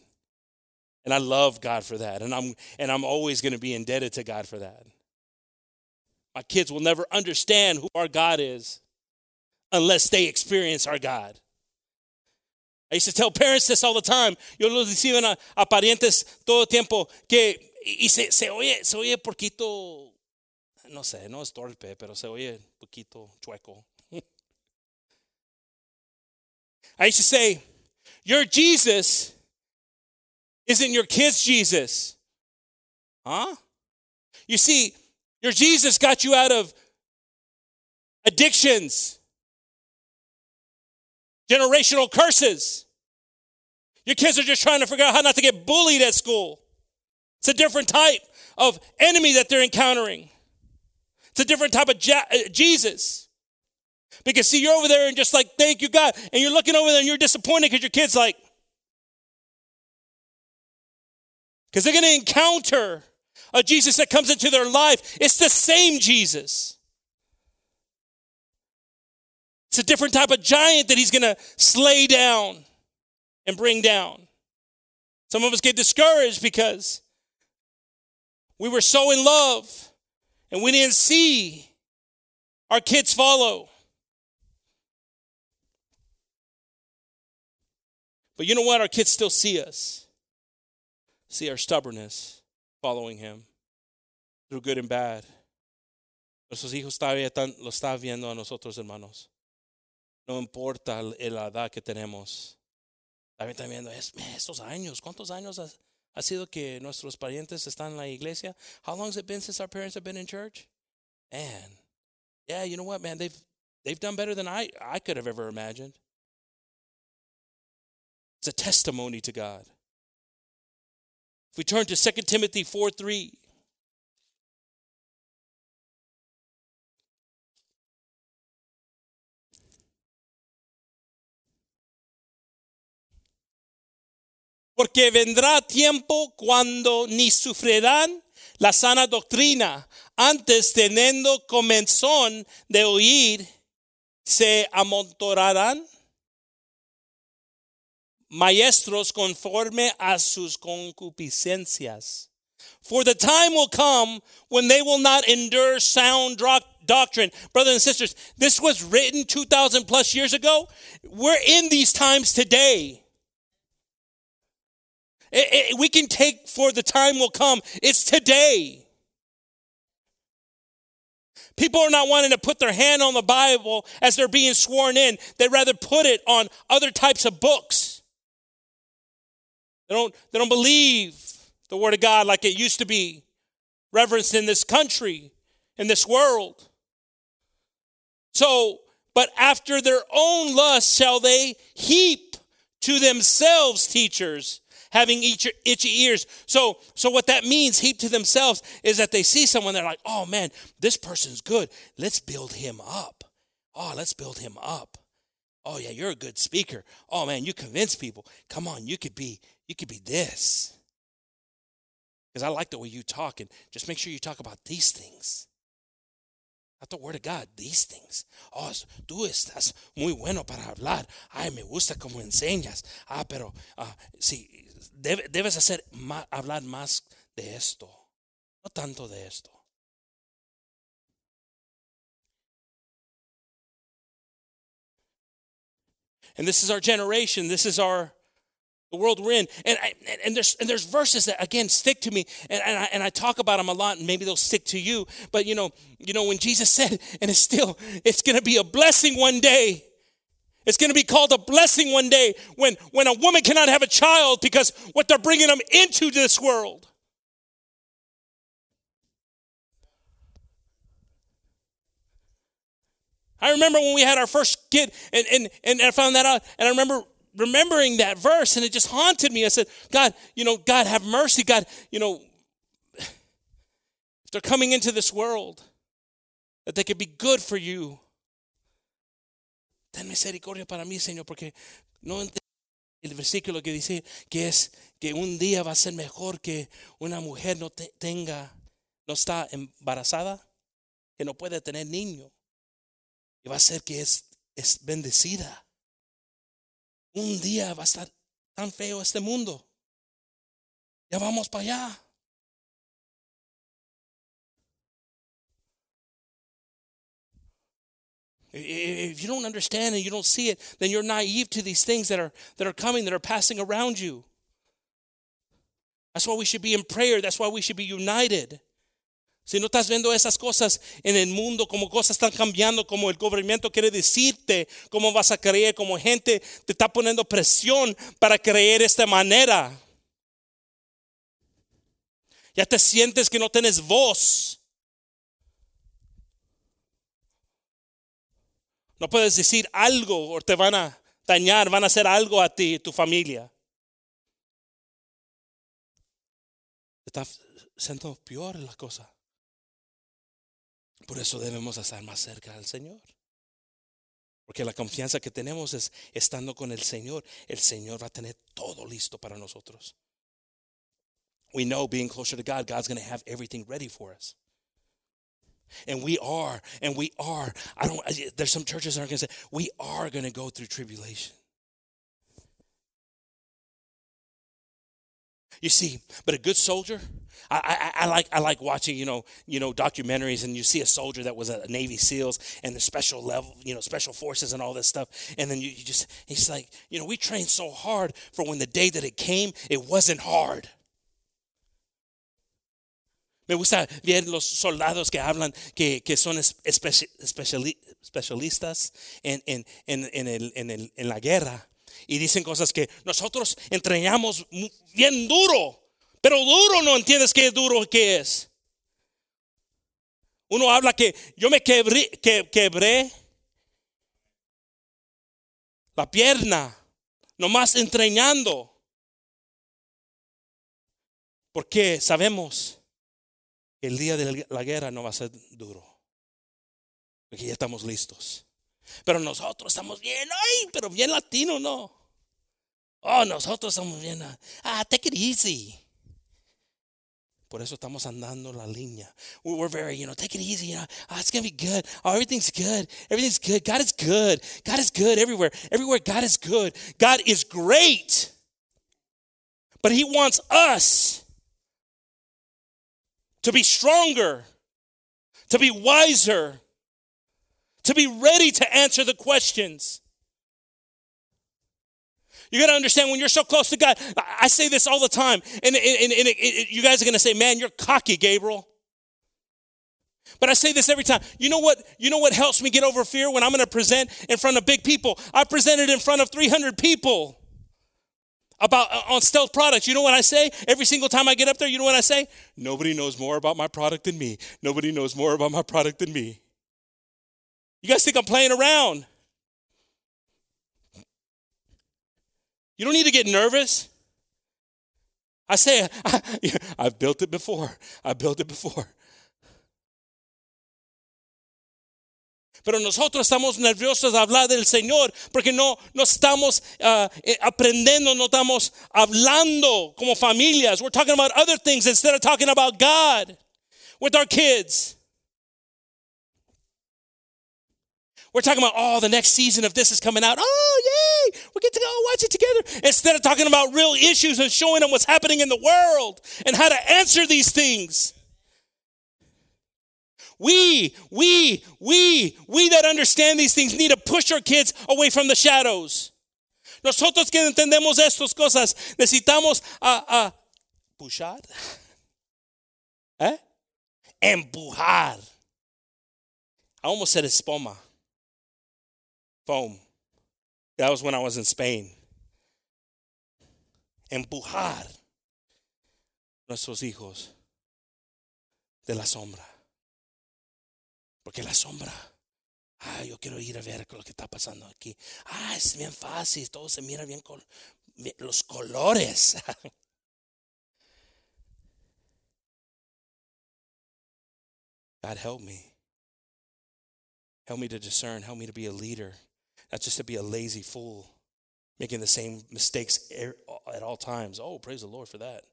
And I love God for that. And I'm and I'm always going to be indebted to God for that. My kids will never understand who our God is unless they experience our God. I used to tell parents this all the time. Yo los decía a, a parientes todo el tiempo que y se, se oye, se oye poquito, no sé, no es torpe, pero se oye poquito chueco. I used to say, your Jesus isn't your kid's Jesus. Huh? You see, your Jesus got you out of addictions, generational curses. Your kids are just trying to figure out how not to get bullied at school. It's a different type of enemy that they're encountering. It's a different type of uh, Jesus. Because see, you're over there and just like, thank you, God. And you're looking over there and you're disappointed because your kid's like, because they're going to encounter a Jesus that comes into their life. It's the same Jesus. It's a different type of giant that he's going to slay down and bring down. Some of us get discouraged because we were so in love and we didn't see our kids follow. But you know what? Our kids still see us, see our stubbornness following him through good and bad. Nuestros hijos todavía están, lo están viendo a nosotros, hermanos. No importa la edad que tenemos. También están viendo es, estos años. ¿Cuántos años ha, ha sido que nuestros parientes están en la iglesia? How long has it been since our parents have been in church? Man, yeah, you know what, man? They've they've done better than I I could have ever imagined. It's a testimony to God. If we turn to 2 Timothy 4 3. Porque vendrá tiempo cuando ni sufrirán la sana doctrina, antes teniendo comenzón de oír, se amontonarán maestros conforme a sus concupiscencias. For the time will come when they will not endure sound doctrine. Brothers and sisters, this was written 2,000 plus years ago. We're in these times today. It, it, we can take for the time will come. It's today. People are not wanting to put their hand on the Bible as they're being sworn in. They'd rather put it on other types of books. They don't, they don't believe the Word of God like it used to be reverenced in this country, in this world. So, but after their own lust shall they heap to themselves teachers having itchy ears. So, so what that means, heap to themselves, is that they see someone, they're like, oh man, this person's good. Let's build him up. Oh, let's build him up. Oh yeah, you're a good speaker. Oh man, you convince people. Come on, you could be, you could be this. Because I like the way you talk, and just make sure you talk about these things. Not the word of God, these things. Oh, tú estás muy bueno para hablar. Ay, me gusta como enseñas. Ah, pero uh, debes hacer más, hablar más de esto, no tanto de esto. And this is our generation. This is our the world we're in. And, I, and, there's, and there's verses that, again, stick to me. And, and, I, and I talk about them a lot, and maybe they'll stick to you. But, you know, you know when Jesus said, and it's still, it's going to be a blessing one day it's going to be called a blessing one day when, when a woman cannot have a child because what they're bringing them into this world. I remember when we had our first kid and, and, and I found that out, and I remember remembering that verse, and it just haunted me. I said, God, you know, God, have mercy. God, you know, if they're coming into this world, that they could be good for you. Ten misericordia para mí, Señor, porque no el versículo que dice que es que un día va a ser mejor que una mujer no tenga, no está embarazada, que no puede tener niño. Y va a ser que es bendecida. Un día va a estar tan feo este mundo. Ya vamos para allá. If you don't understand and you don't see it, then you're naive to these things that are, that are coming, that are passing around you. That's why we should be in prayer. That's why we should be united. Si no estás viendo esas cosas en el mundo, como cosas están cambiando, como el gobierno quiere decirte cómo vas a creer, como gente te está poniendo presión para creer de esta manera. Ya te sientes que no tienes voz. No puedes decir algo o te van a dañar, van a hacer algo a ti y tu familia. Está siendo peor la cosa. Por eso debemos estar más cerca del Señor. Porque la confianza que tenemos es estando con el Señor. El Señor va a tener todo listo para nosotros. We know being closer to God, God's going to have everything ready for us. And we are, and we are. I don't, there's some churches that are going to say, we are going to go through tribulation. You see, but a good soldier, I, I, I, like I like watching you know you know documentaries and you see a soldier that was a Navy SEALs and the special level you know special forces and all this stuff and then you, you just he's like you know we trained so hard for when the day that it came it wasn't hard. Me gusta ver los soldados que hablan que, que son especi, especialistas en, en, en, en, la guerra y dicen cosas que nosotros entrenamos bien duro, pero duro no entiendes qué duro que es. Uno habla que yo me quebré, que, quebré la pierna, nomás entrenando. Porque sabemos el día de la guerra no va a ser duro. Porque ya estamos listos. Pero nosotros estamos bien, ay, pero bien latino, ¿no? Oh, nosotros estamos bien, ah, take it easy. Por eso estamos andando la línea. We're very, you know, take it easy. You know, oh, it's going to be good. Oh, everything's good. Everything's good. God is good. God is good everywhere. Everywhere, God is good. God is great. But He wants us to be stronger, to be wiser, to be ready to answer the questions. You got to understand when you're so close to God. I say this all the time, and, and, and, it, it, you guys are going to say, "Man, you're cocky, Gabriel." But I say this every time. You know what? You know what helps me get over fear when I'm going to present in front of big people. I presented in front of 300 people about uh, on stealth products. You know what I say every single time I get up there? You know what I say? Nobody knows more about my product than me. Nobody knows more about my product than me. You guys think I'm playing around? You don't need to get nervous. I say, I, have built it before. I've built it before. Pero nosotros estamos nerviosos de hablar del Señor porque no, no estamos uh, aprendiendo, no estamos hablando como familias. We're talking about other things instead of talking about God with our kids. We're talking about, oh, the next season of this is coming out. Oh, yay! We get to go watch it together. Instead of talking about real issues and showing them what's happening in the world and how to answer these things. We, we, we, we that understand these things need to push our kids away from the shadows. Nosotros que entendemos estas cosas necesitamos a, a pushar, ¿eh? empujar. I almost said espoma foam. That was when I was in Spain. Empujar nuestros hijos de la sombra. Porque la sombra, ah, yo quiero ir a ver lo que está pasando aquí. Ah, es bien fácil, todo se mira bien con los colores. God help me. Help me to discern. Help me to be a leader. Not just to be a lazy fool, making the same mistakes at all times. Oh, praise the Lord for that.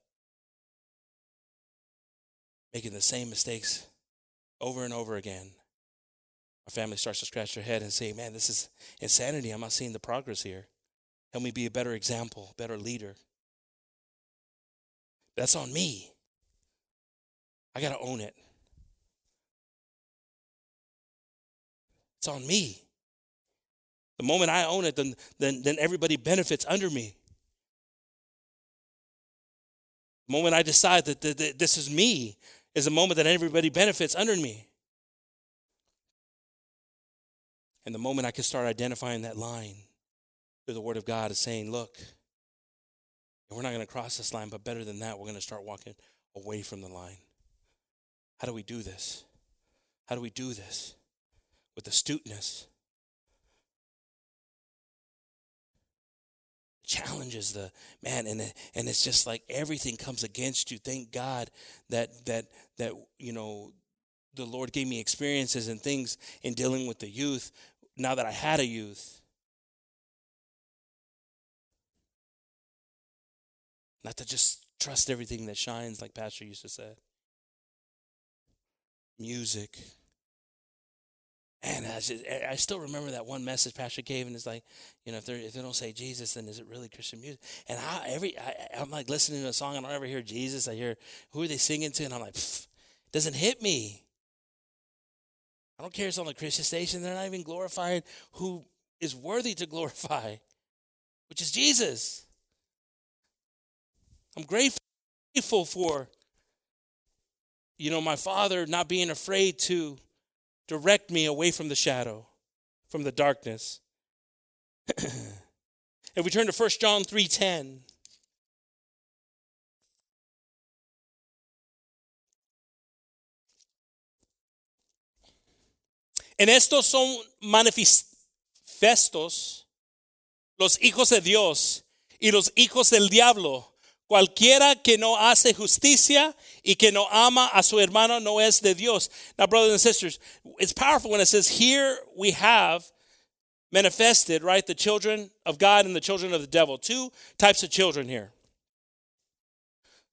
Making the same mistakes over and over again. Our family starts to scratch their head and say, Man, this is insanity. I'm not seeing the progress here. Help me be a better example, better leader. That's on me. I got to own it. It's on me. The moment I own it, then, then, then everybody benefits under me. The moment I decide that, that, that this is me is the moment that everybody benefits under me. And the moment I can start identifying that line through the Word of God is saying, look, we're not going to cross this line, but better than that, we're going to start walking away from the line. How do we do this? How do we do this? With astuteness. Challenges the man, and and it's just like everything comes against you. Thank God that that that you know the Lord gave me experiences and things in dealing with the youth. Now that I had a youth, not to just trust everything that shines, like Pastor used to say music. And I, just, I still remember that one message Pastor gave, and it's like, you know, if, if they don't say Jesus, then is it really Christian music? And I, every I, am like listening to a song, I don't ever hear Jesus. I hear who are they singing to, and I'm like, doesn't hit me. I don't care. It's on the Christian station. They're not even glorifying who is worthy to glorify, which is Jesus. I'm grateful for you know, my father not being afraid to direct me away from the shadow, from the darkness. if we turn to 1 John 3:10, En estos son manifestos los hijos de Dios y los hijos del diablo. Cualquiera que no hace justicia y que no ama a su hermano no es de Dios. Now, brothers and sisters, it's powerful when it says, Here we have manifested, right, the children of God and the children of the devil. Two types of children here.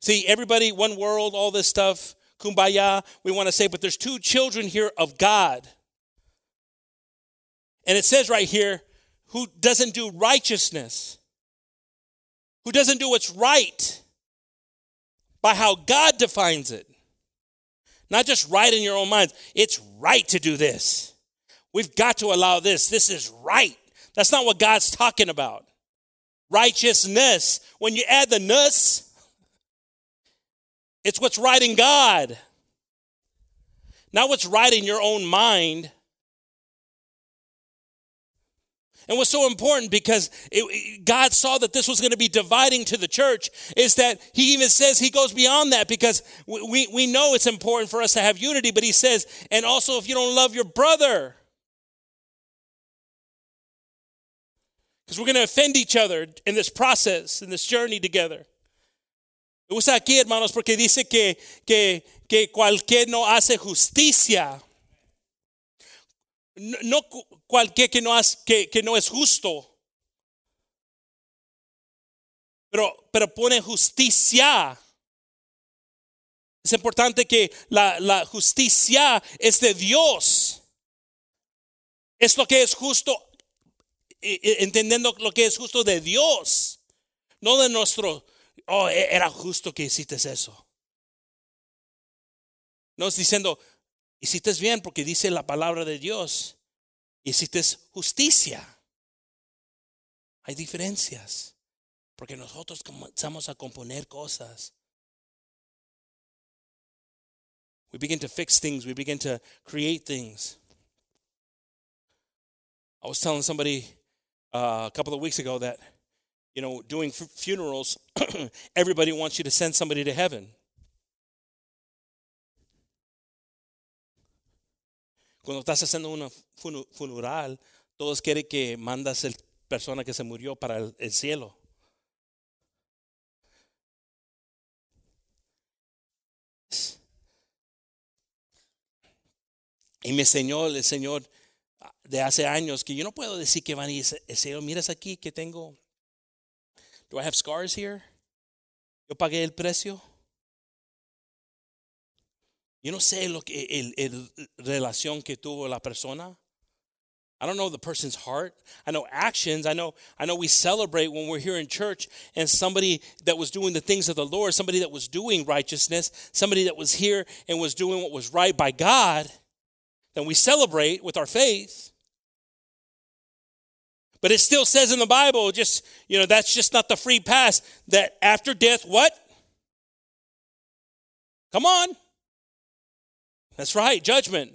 See, everybody, one world, all this stuff, kumbaya, we want to say, but there's two children here of God. And it says right here, who doesn't do righteousness who doesn't do what's right by how God defines it. Not just right in your own minds. It's right to do this. We've got to allow this. This is right. That's not what God's talking about. Righteousness. When you add the ness, it's what's right in God. Not what's right in your own mind And what's so important because it, God saw that this was going to be dividing to the church is that he even says he goes beyond that because we, we know it's important for us to have unity, but he says, and also if you don't love your brother, because we're going to offend each other in this process, in this journey together. Usa aquí, hermanos, porque dice que, que, que cualquier no hace justicia no, cualquier que no, que, que no es justo, pero, pero pone justicia. Es importante que la, la justicia es de Dios. Es lo que es justo, entendiendo lo que es justo de Dios, no de nuestro, oh, e, era justo que hiciste eso. No es diciendo, Hiciste bien porque dice la palabra de Dios. Hiciste justicia. Hay diferencias. Porque nosotros comenzamos a componer cosas. We begin to fix things. We begin to create things. I was telling somebody uh, a couple of weeks ago that, you know, doing funerals, everybody wants you to send somebody to heaven. Cuando estás haciendo una funeral, todos quieren que mandas la persona que se murió para el, cielo. Y me enseñó el Señor de hace años que yo no puedo decir que van y el Señor, miras aquí que tengo. Do I have scars here? Yo pagué el precio. Yo no sé lo que el, el relación que tuvo la persona. I don't know the person's heart. I know actions. I know I know we celebrate when we're here in church and somebody that was doing the things of the Lord, somebody that was doing righteousness, somebody that was here and was doing what was right by God, then we celebrate with our faith. But it still says in the Bible, just, you know, that's just not the free pass that after death, what? Come on. That's right, judgment.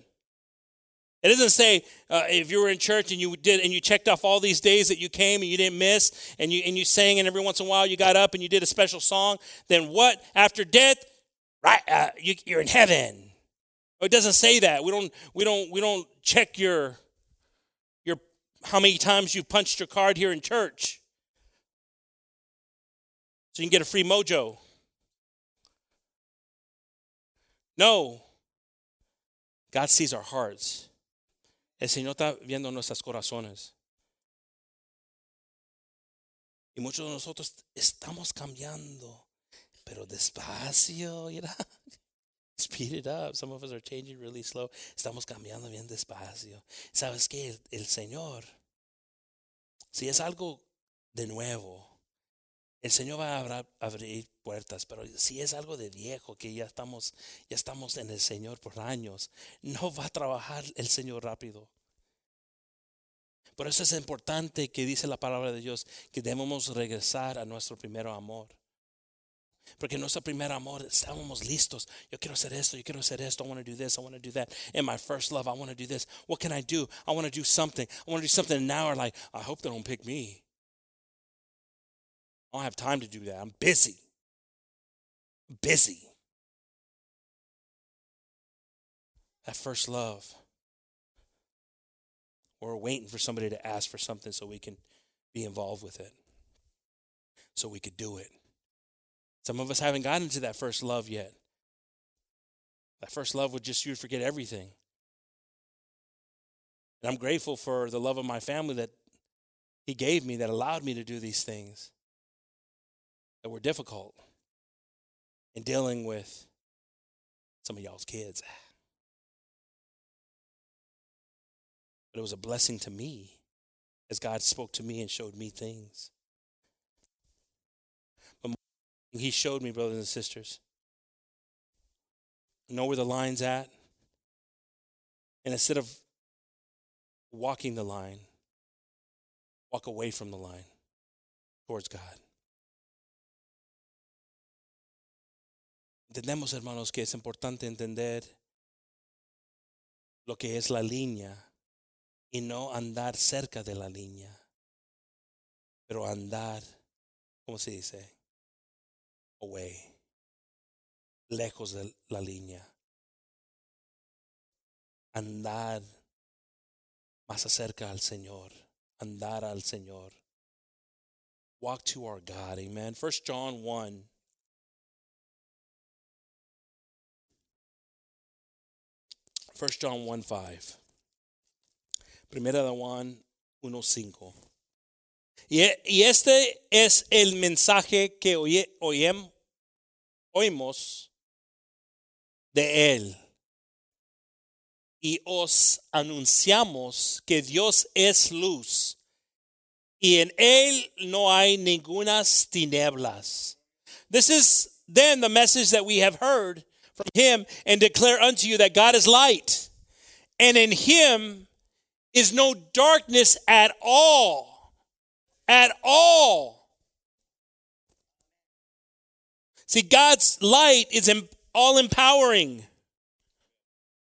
It doesn't say uh, if you were in church and you did and you checked off all these days that you came and you didn't miss and you and you sang and every once in a while you got up and you did a special song. Then what? After death, right? Uh, you, you're in heaven. It doesn't say that. We don't. We don't. We don't check your your how many times you punched your card here in church, so you can get a free mojo. No. God sees our hearts. El Señor está viendo nuestros corazones. Y muchos de nosotros estamos cambiando, pero despacio, you? Speed it up. Some of us are changing really slow. Estamos cambiando bien despacio. ¿Sabes qué? El, el Señor, si es algo de nuevo, el Señor va a abrir puertas, pero si es algo de viejo que ya estamos, ya estamos en el Señor por años, no va a trabajar el Señor rápido. Por eso es importante que dice la palabra de Dios que debemos regresar a nuestro primer amor. Porque nuestro primer amor estábamos listos. Yo quiero hacer esto, yo quiero hacer esto, I want to do this, I want to do that. In my first love, I want to do this. What can I do? I want to do something. I want to do something. And now we're like, I hope they don't pick me. I don't have time to do that. I'm busy. busy. That first love. We're waiting for somebody to ask for something so we can be involved with it, so we could do it. Some of us haven't gotten to that first love yet. That first love would just you forget everything. And I'm grateful for the love of my family that He gave me that allowed me to do these things that were difficult in dealing with some of y'all's kids. But it was a blessing to me as God spoke to me and showed me things. But He showed me, brothers and sisters, know where the line's at. And instead of walking the line, walk away from the line towards God. Entendemos, hermanos, que es importante entender lo que es la línea y no andar cerca de la línea, pero andar, ¿cómo se dice? Away, lejos de la línea. Andar más acerca al Señor, andar al Señor. Walk to our God, amen. First John 1. First John 1 5. Primera de Juan 1 5. Y, y este es el mensaje que oye- oiem- oímos de Él. Y os anunciamos que Dios es luz y en Él no hay ningunas tinieblas. This is then the message that we have heard from Him and declare unto you that God is light and in Him is no darkness at all. At all. See, God's light is all empowering.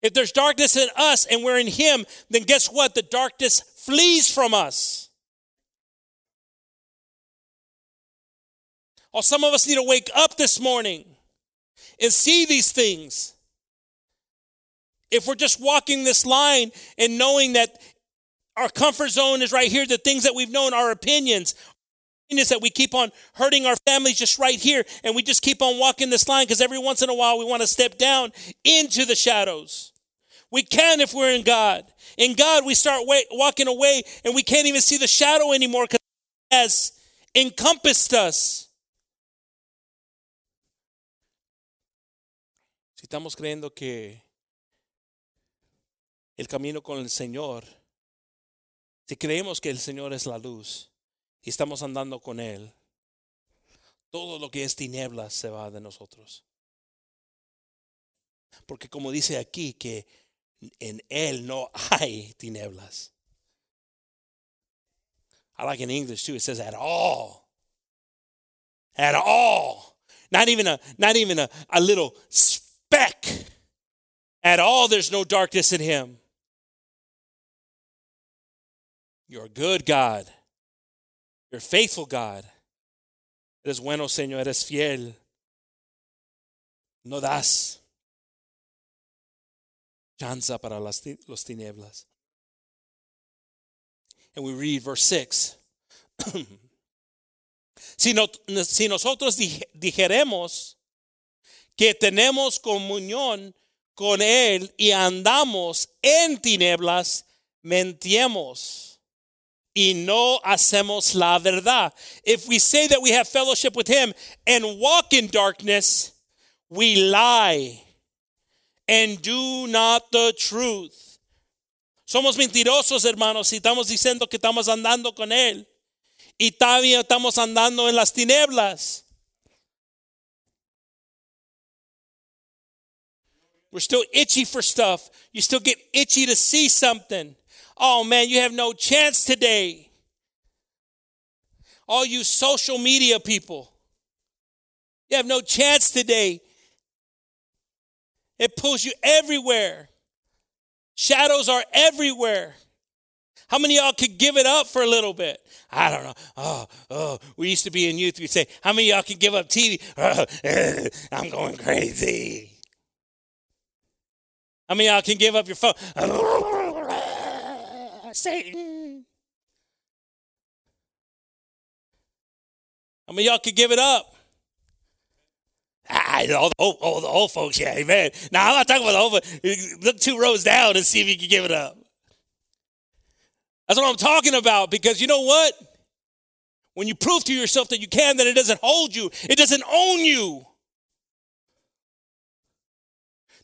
If there's darkness in us and we're in Him, then guess what? The darkness flees from us. Or some of us need to wake up this morning and see these things. If we're just walking this line and knowing that our comfort zone is right here, the things that we've known, our opinions, is that we keep on hurting our families just right here and we just keep on walking this line because every once in a while we want to step down into the shadows. We can if we're in God. In God, we start wa- walking away and we can't even see the shadow anymore because has encompassed us. Estamos creyendo que el camino con el Señor, si creemos que el Señor es la luz y estamos andando con Él, todo lo que es tinieblas se va de nosotros. Porque como dice aquí que en Él no hay tinieblas. I like in English too, it says at all. At all. Not even a not even a, a little speck at all, there's no darkness in him. You're a good God. You're a faithful God. Eres bueno, Señor. Eres fiel. No das chance para las, los tinieblas. And we read verse 6. si, no, si nosotros dijeremos que tenemos comunión con Él y andamos en tinieblas, mentimos y no hacemos la verdad. If we say that we have fellowship with Him and walk in darkness, we lie and do not the truth. Somos mentirosos, hermanos, si estamos diciendo que estamos andando con Él y todavía estamos andando en las tinieblas. We're still itchy for stuff. You still get itchy to see something. Oh man, you have no chance today. All you social media people, you have no chance today. It pulls you everywhere. Shadows are everywhere. How many y'all could give it up for a little bit? I don't know. Oh, oh, we used to be in youth. We'd say, How many y'all could give up TV? Oh, I'm going crazy. How many y'all can give up your phone? Satan. How many y'all could give it up? Ah, all the old, all the old folks, yeah, amen. Now I'm not talking about the old. Look two rows down and see if you can give it up. That's what I'm talking about. Because you know what? When you prove to yourself that you can, then it doesn't hold you. It doesn't own you.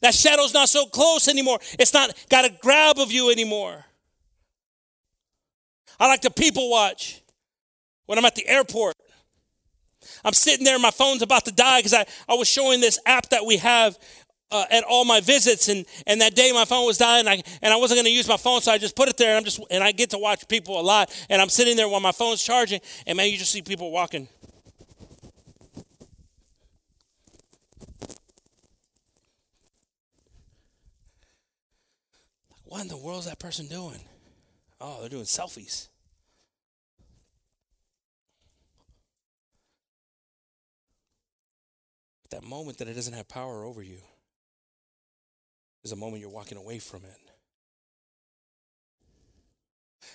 That shadow's not so close anymore. It's not got a grab of you anymore. I like to people watch when I'm at the airport. I'm sitting there, my phone's about to die because I, I was showing this app that we have uh, at all my visits, and, and that day my phone was dying, and I, and I wasn't going to use my phone, so I just put it there, and I'm just and I get to watch people a lot, and I'm sitting there while my phone's charging, and man, you just see people walking. What in the world is that person doing? Oh, they're doing selfies. that moment that it doesn't have power over you is a moment you're walking away from it.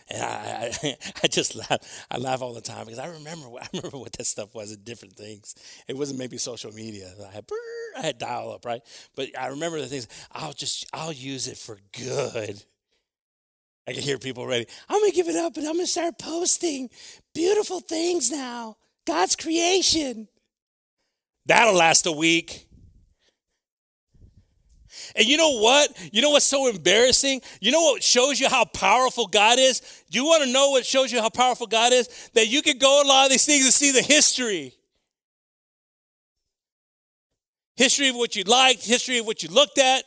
And I, I, I, just laugh. I laugh all the time because I remember, I remember what that stuff was in different things. It wasn't maybe social media. I had, I had dial up, right? But I remember the things. I'll just, I'll use it for good. I can hear people ready. I'm gonna give it up, and I'm gonna start posting beautiful things now. God's creation. That'll last a week. And you know what? You know what's so embarrassing? You know what shows you how powerful God is? Do you want to know what shows you how powerful God is? That you could go a lot of these things and see the history. History of what you liked, history of what you looked at.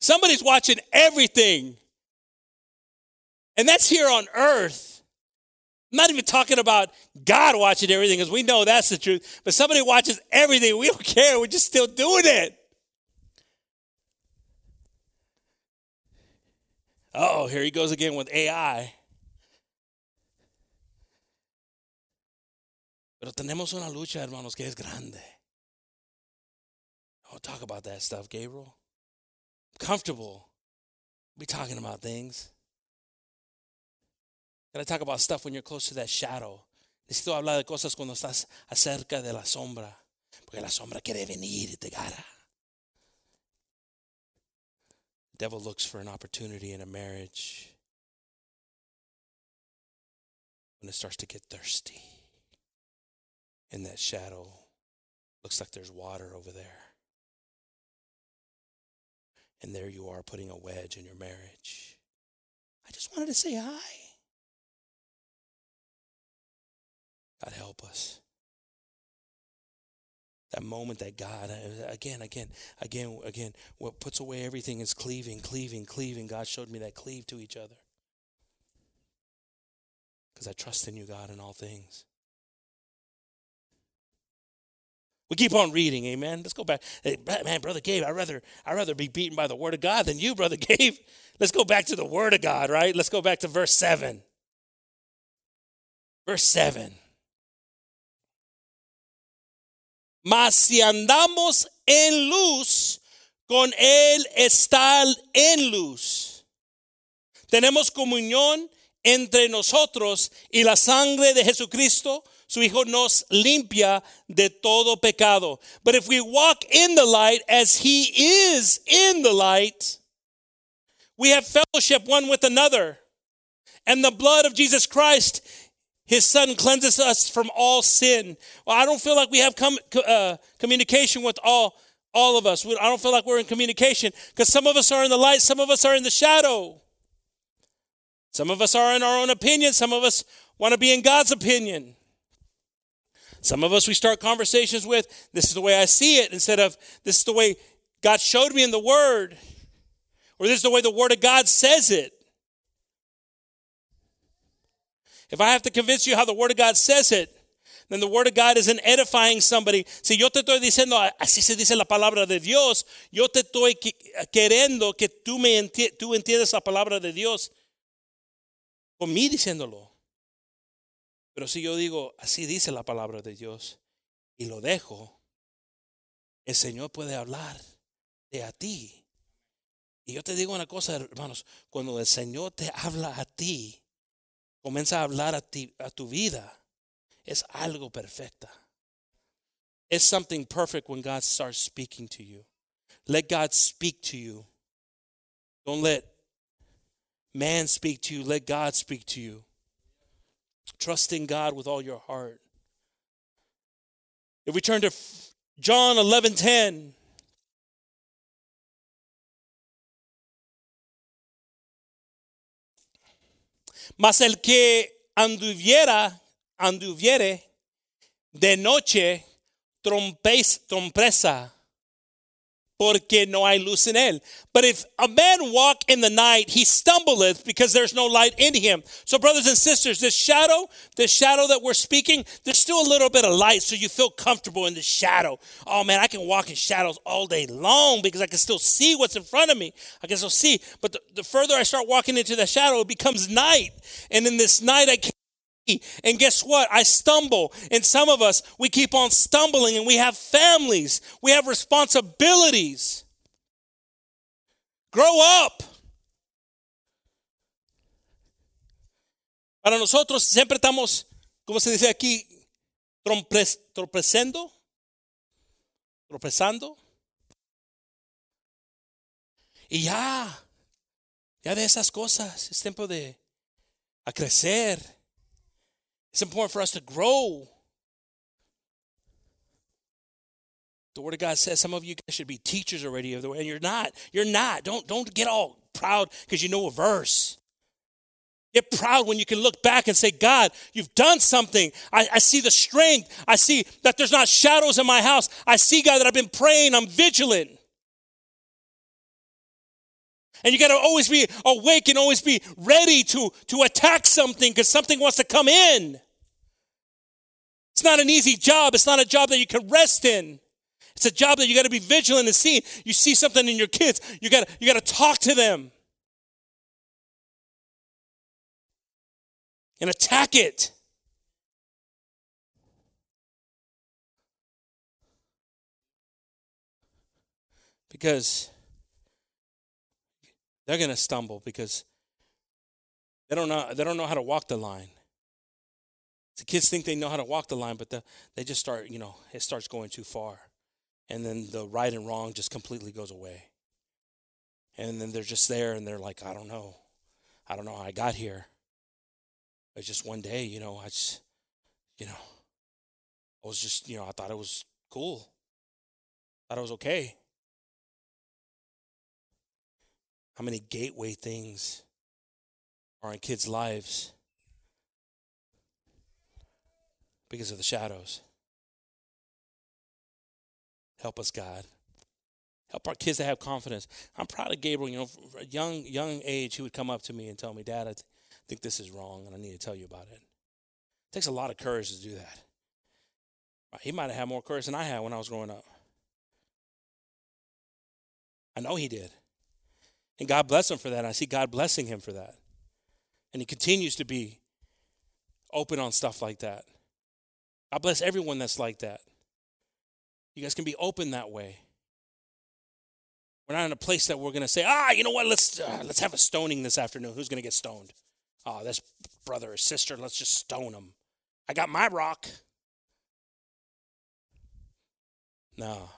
Somebody's watching everything. And that's here on earth. I'm not even talking about God watching everything because we know that's the truth. But somebody watches everything. We don't care. We're just still doing it. Oh, here he goes again with AI. Pero tenemos una lucha, hermanos, que es grande. I'll talk about that stuff, Gabriel. I'm comfortable. Be talking about things. Gotta talk about stuff when you're close to that shadow. Necesito hablar de cosas cuando estás acerca de la sombra. Porque la sombra quiere venir y te gana. Devil looks for an opportunity in a marriage when it starts to get thirsty. And that shadow, looks like there's water over there. And there you are putting a wedge in your marriage. I just wanted to say hi. God help us. That moment that God, uh, again, again, again, again, what puts away everything is cleaving, cleaving, cleaving. God showed me that cleave to each other. Because I trust in you, God, in all things. We keep on reading, amen. Let's go back. Hey, man, brother Gabe, I'd rather I'd rather be beaten by the word of God than you, brother Gabe. Let's go back to the word of God, right? Let's go back to verse 7. Verse 7. Mas si andamos en luz, con él está en luz. Tenemos comunión entre nosotros y la sangre de Jesucristo su Hijo nos limpia de todo pecado. But if we walk in the light as He is in the light, we have fellowship one with another. And the blood of Jesus Christ, His Son, cleanses us from all sin. Well, I don't feel like we have com- uh, communication with all, all of us. I don't feel like we're in communication because some of us are in the light, some of us are in the shadow. Some of us are in our own opinion, some of us want to be in God's opinion. Some of us we start conversations with, this is the way I see it, instead of this is the way God showed me in the Word, or this is the way the Word of God says it. If I have to convince you how the Word of God says it, then the Word of God isn't edifying somebody. Si yo te estoy diciendo, así se dice la palabra de Dios, yo te estoy queriendo que tú, me enti tú entiendas la palabra de Dios con mí diciéndolo. Pero si yo digo, así dice la palabra de Dios, y lo dejo, el Señor puede hablar de a ti. Y yo te digo una cosa, hermanos, cuando el Señor te habla a ti, comienza a hablar a, ti, a tu vida, es algo perfecta. It's something perfect when God starts speaking to you. Let God speak to you. Don't let man speak to you, let God speak to you. Trusting God with all your heart. If we turn to John 11 10. Mas el que anduviera, anduviere de noche, trompes, trompesa porque no hay luz en él. But if a man walk in the night, he stumbleth because there's no light in him. So, brothers and sisters, this shadow, this shadow that we're speaking, there's still a little bit of light, so you feel comfortable in the shadow. Oh man, I can walk in shadows all day long because I can still see what's in front of me. I can still see. But the, the further I start walking into the shadow, it becomes night. And in this night, I can't and guess what? I stumble. And some of us, we keep on stumbling and we have families, we have responsibilities. Grow up. Para nosotros siempre estamos, como se dice aquí, tropezando, tropezando. Y ya, ya de esas cosas, es tiempo de crecer it's important for us to grow. The Word of God says some of you guys should be teachers already of the and you're not. You're not. Don't don't get all proud because you know a verse. Get proud when you can look back and say, God, you've done something. I, I, see the strength. I see that there's not shadows in my house. I see, God, that I've been praying. I'm vigilant. And you got to always be awake and always be ready to, to attack something because something wants to come in. It's not an easy job. It's not a job that you can rest in. It's a job that you got to be vigilant and see. You see something in your kids, you got you got to talk to them and attack it. Because they're going to stumble because they don't know they don't know how to walk the line. The kids think they know how to walk the line, but the, they just start, you know, it starts going too far. And then the right and wrong just completely goes away. And then they're just there and they're like, I don't know. I don't know how I got here. It's just one day, you know, I just, you know, I was just, you know, I thought it was cool. Thought it was okay. How many gateway things are in kids' lives because of the shadows? Help us, God. Help our kids to have confidence. I'm proud of Gabriel. You know, a young young age, he would come up to me and tell me, "Dad, I th- think this is wrong, and I need to tell you about it." It takes a lot of courage to do that. Uh, he might have had more courage than I had when I was growing up. I know he did. And God bless him for that. I see God blessing him for that. And he continues to be open on stuff like that. God bless everyone that's like that. You guys can be open that way. We're not in a place that we're going to say, ah, you know what? Let's uh, let's have a stoning this afternoon. Who's going to get stoned? Oh, this brother or sister. Let's just stone them. I got my rock. No,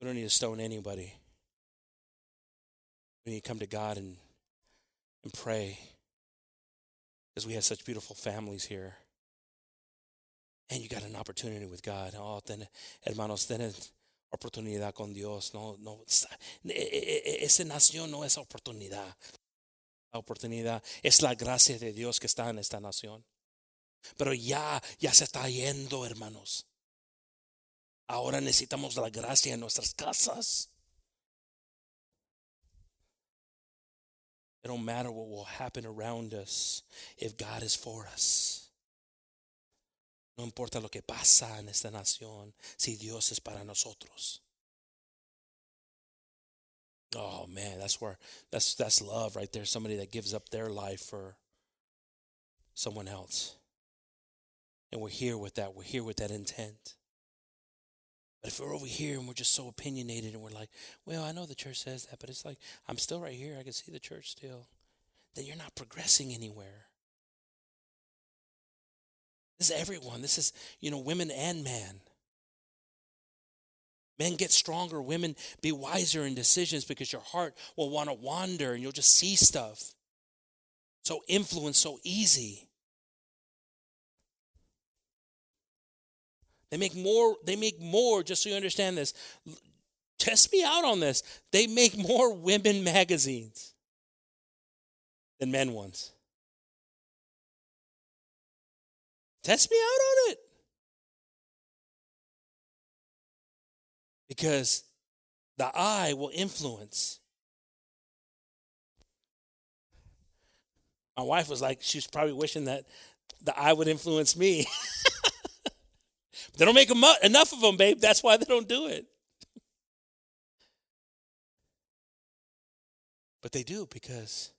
we don't need to stone anybody. Need to come to God and and pray because we have such beautiful families here. And you got an opportunity with God. Oh, ten, hermanos, tienen oportunidad con Dios. No, no, esa nación no es oportunidad. La oportunidad es la gracia de Dios que está en esta nación. Pero ya, ya se está yendo, hermanos. Ahora necesitamos la gracia en nuestras casas. It don't matter what will happen around us if God is for us. No importa lo que pasa en esta nación si Dios es para nosotros. Oh man, that's where that's that's love right there. Somebody that gives up their life for someone else. And we're here with that. We're here with that intent. But if we're over here and we're just so opinionated and we're like, well, I know the church says that, but it's like, I'm still right here. I can see the church still. Then you're not progressing anywhere. This is everyone. This is, you know, women and men. Men get stronger, women be wiser in decisions because your heart will want to wander and you'll just see stuff. So influence so easy. They make more, they make more, just so you understand this. Test me out on this. They make more women magazines than men ones. Test me out on it. Because the eye will influence. My wife was like, she was probably wishing that the eye would influence me. they don't make enough of them, babe. That's why they don't do it. But they do because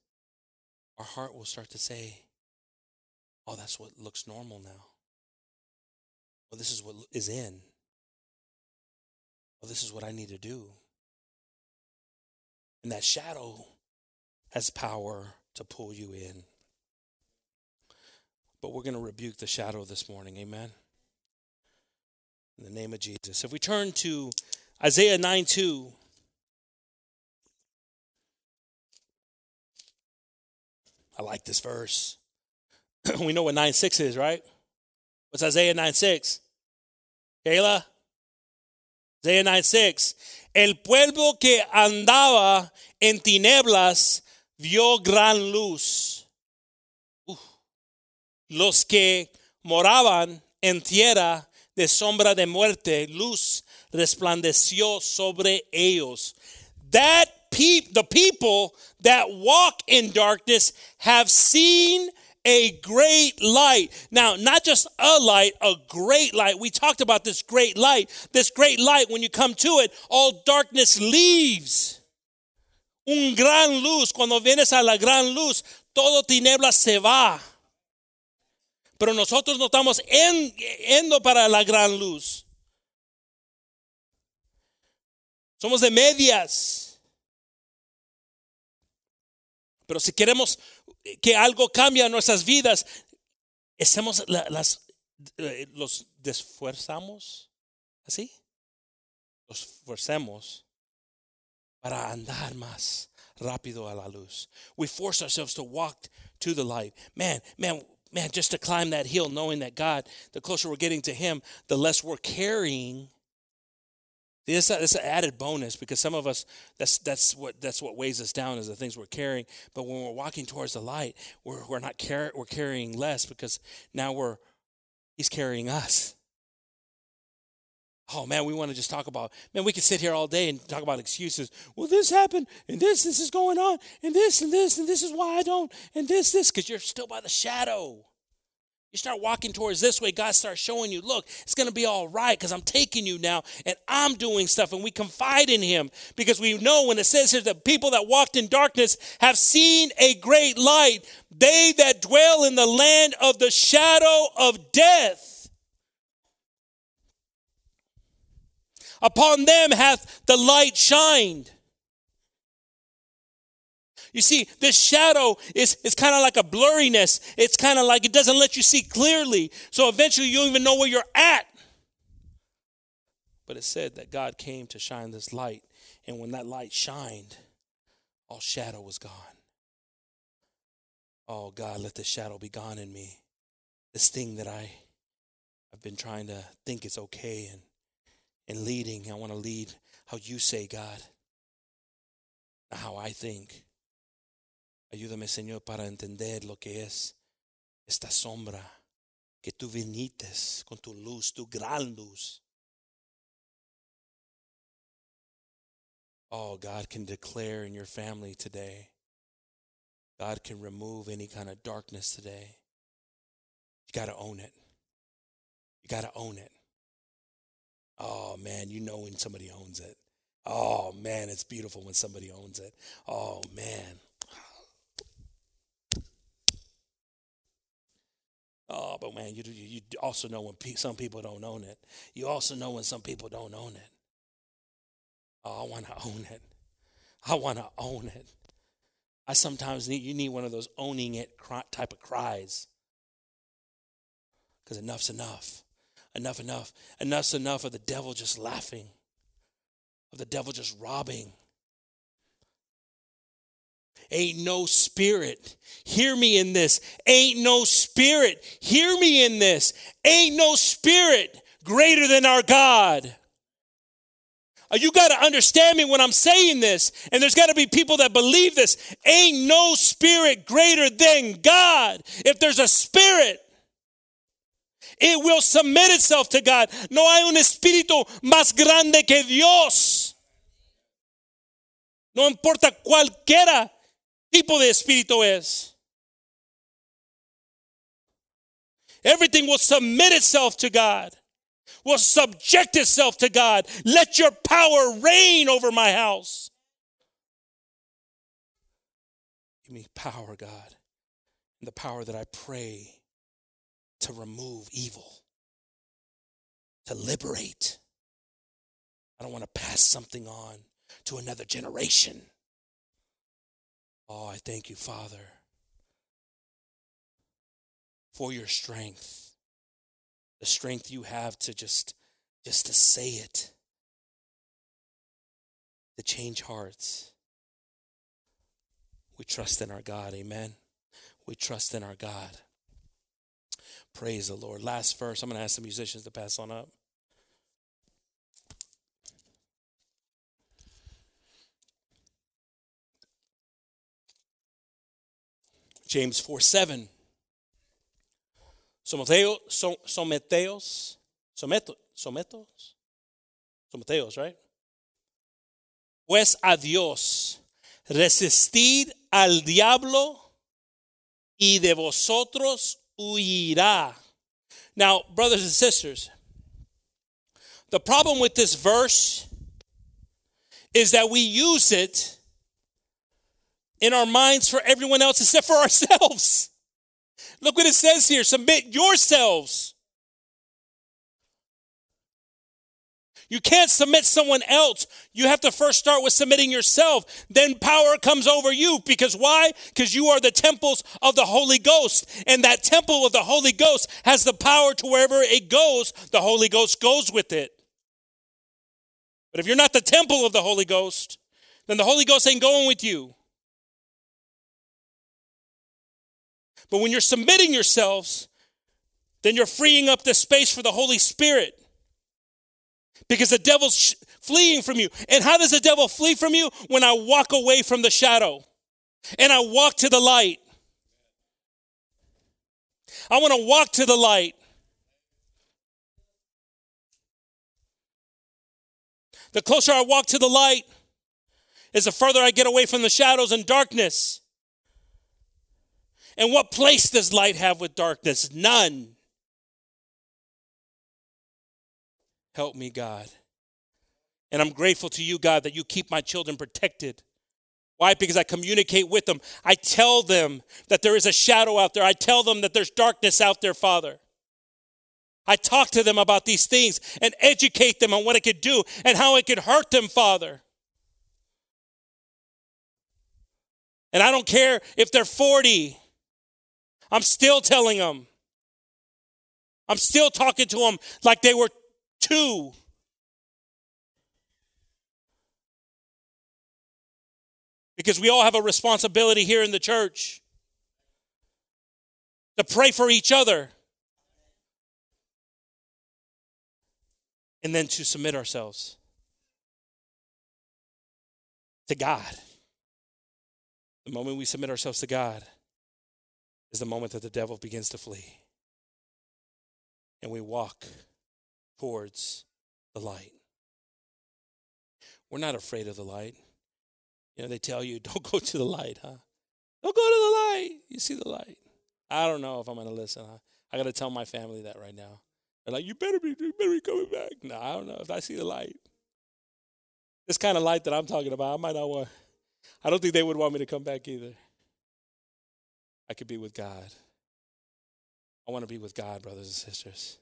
our heart will start to say, oh, that's what looks normal now. Well, this is what is in. Well, this is what I need to do. And that shadow has power to pull you in. But we're going to rebuke the shadow this morning. Amen. In the name of Jesus. If we turn to Isaiah 9 2. I like this verse. we know what 9 6 is, right? What's Isaiah 9 6? Kayla? Isaiah 9 6. El pueblo que andaba en tinieblas vio gran luz. Los que moraban en tierra de sombra de muerte, luz resplandeció sobre ellos. That pe- the people that walk in darkness have seen a great light. Now, not just a light, a great light. We talked about this great light. This great light, when you come to it, all darkness leaves. Un gran luz. Cuando vienes a la gran luz, todo tiniebla se va. Pero nosotros no estamos yendo para la gran luz. Somos de medias. Pero si queremos que algo cambie en nuestras vidas, hacemos eh, los desfuerzamos, ¿así? Los esforcemos para andar más rápido a la luz. We force ourselves to walk to the light. Man, man, man, just to climb that hill, knowing that God, the closer we're getting to Him, the less we're carrying this is an added bonus because some of us that's that's what that's what weighs us down is the things we're carrying. But when we're walking towards the light, we're we're not car- we're carrying less because now we're he's carrying us. Oh man, we want to just talk about man. We could sit here all day and talk about excuses. Well, this happened, and this, this is going on, and this, and this, and this is why I don't, and this, this, because you're still by the shadow. You start walking towards this way, God starts showing you, look, it's going to be all right because I'm taking you now and I'm doing stuff. And we confide in Him because we know when it says here that people that walked in darkness have seen a great light. They that dwell in the land of the shadow of death. Upon them hath the light shined. You see, this shadow is, is kind of like a blurriness. It's kind of like it doesn't let you see clearly. So eventually you don't even know where you're at. But it said that God came to shine this light. And when that light shined, all shadow was gone. Oh, God, let the shadow be gone in me. This thing that I, I've been trying to think is okay and, and leading. I want to lead how you say, God, not how I think. Ayúdame, Señor, para entender lo que es esta sombra que tú vinites con tu luz, tu gran luz. Oh, God can declare in your family today. God can remove any kind of darkness today. You got to own it. You got to own it. Oh, man, you know when somebody owns it. Oh, man, it's beautiful when somebody owns it. Oh, man. Oh, but man, you, you also know when pe- some people don't own it. You also know when some people don't own it. Oh, I want to own it. I want to own it. I sometimes need, you need one of those owning it type of cries. Because enough's enough. Enough, enough. Enough's enough of the devil just laughing, of the devil just robbing, Ain't no spirit. Hear me in this. Ain't no spirit. Hear me in this. Ain't no spirit greater than our God. Uh, you got to understand me when I'm saying this, and there's got to be people that believe this. Ain't no spirit greater than God. If there's a spirit, it will submit itself to God. No hay un espíritu más grande que Dios. No importa cualquiera tipo de espíritu es. Everything will submit itself to God, will subject itself to God. Let your power reign over my house. Give me power, God, and the power that I pray to remove evil, to liberate. I don't want to pass something on to another generation. Oh, I thank you, Father, for your strength. The strength you have to just just to say it. To change hearts. We trust in our God. Amen. We trust in our God. Praise the Lord. Last verse. I'm going to ask the musicians to pass on up. James 4 7. Someteos, someteos, someto, sometos, someteos, right? Pues a Dios, resistid al diablo y de vosotros huirá. Now, brothers and sisters, the problem with this verse is that we use it in our minds for everyone else except for ourselves. Look what it says here submit yourselves. You can't submit someone else. You have to first start with submitting yourself. Then power comes over you. Because why? Because you are the temples of the Holy Ghost. And that temple of the Holy Ghost has the power to wherever it goes, the Holy Ghost goes with it. But if you're not the temple of the Holy Ghost, then the Holy Ghost ain't going with you. But when you're submitting yourselves, then you're freeing up the space for the Holy Spirit. Because the devil's sh- fleeing from you. And how does the devil flee from you? When I walk away from the shadow and I walk to the light. I want to walk to the light. The closer I walk to the light, is the further I get away from the shadows and darkness. And what place does light have with darkness? None. Help me, God. And I'm grateful to you, God, that you keep my children protected. Why? Because I communicate with them. I tell them that there is a shadow out there. I tell them that there's darkness out there, Father. I talk to them about these things and educate them on what it could do and how it could hurt them, Father. And I don't care if they're 40, I'm still telling them. I'm still talking to them like they were two. Because we all have a responsibility here in the church to pray for each other and then to submit ourselves to God. The moment we submit ourselves to God is the moment that the devil begins to flee. And we walk towards the light. We're not afraid of the light. You know, they tell you, don't go to the light, huh? Don't go to the light. You see the light. I don't know if I'm going to listen. Huh? I got to tell my family that right now. They're like, you better be, you better be coming back. No, I don't know if I see the light. This kind of light that I'm talking about, I might not want. I don't think they would want me to come back either. I could be with God. I want to be with God, brothers and sisters.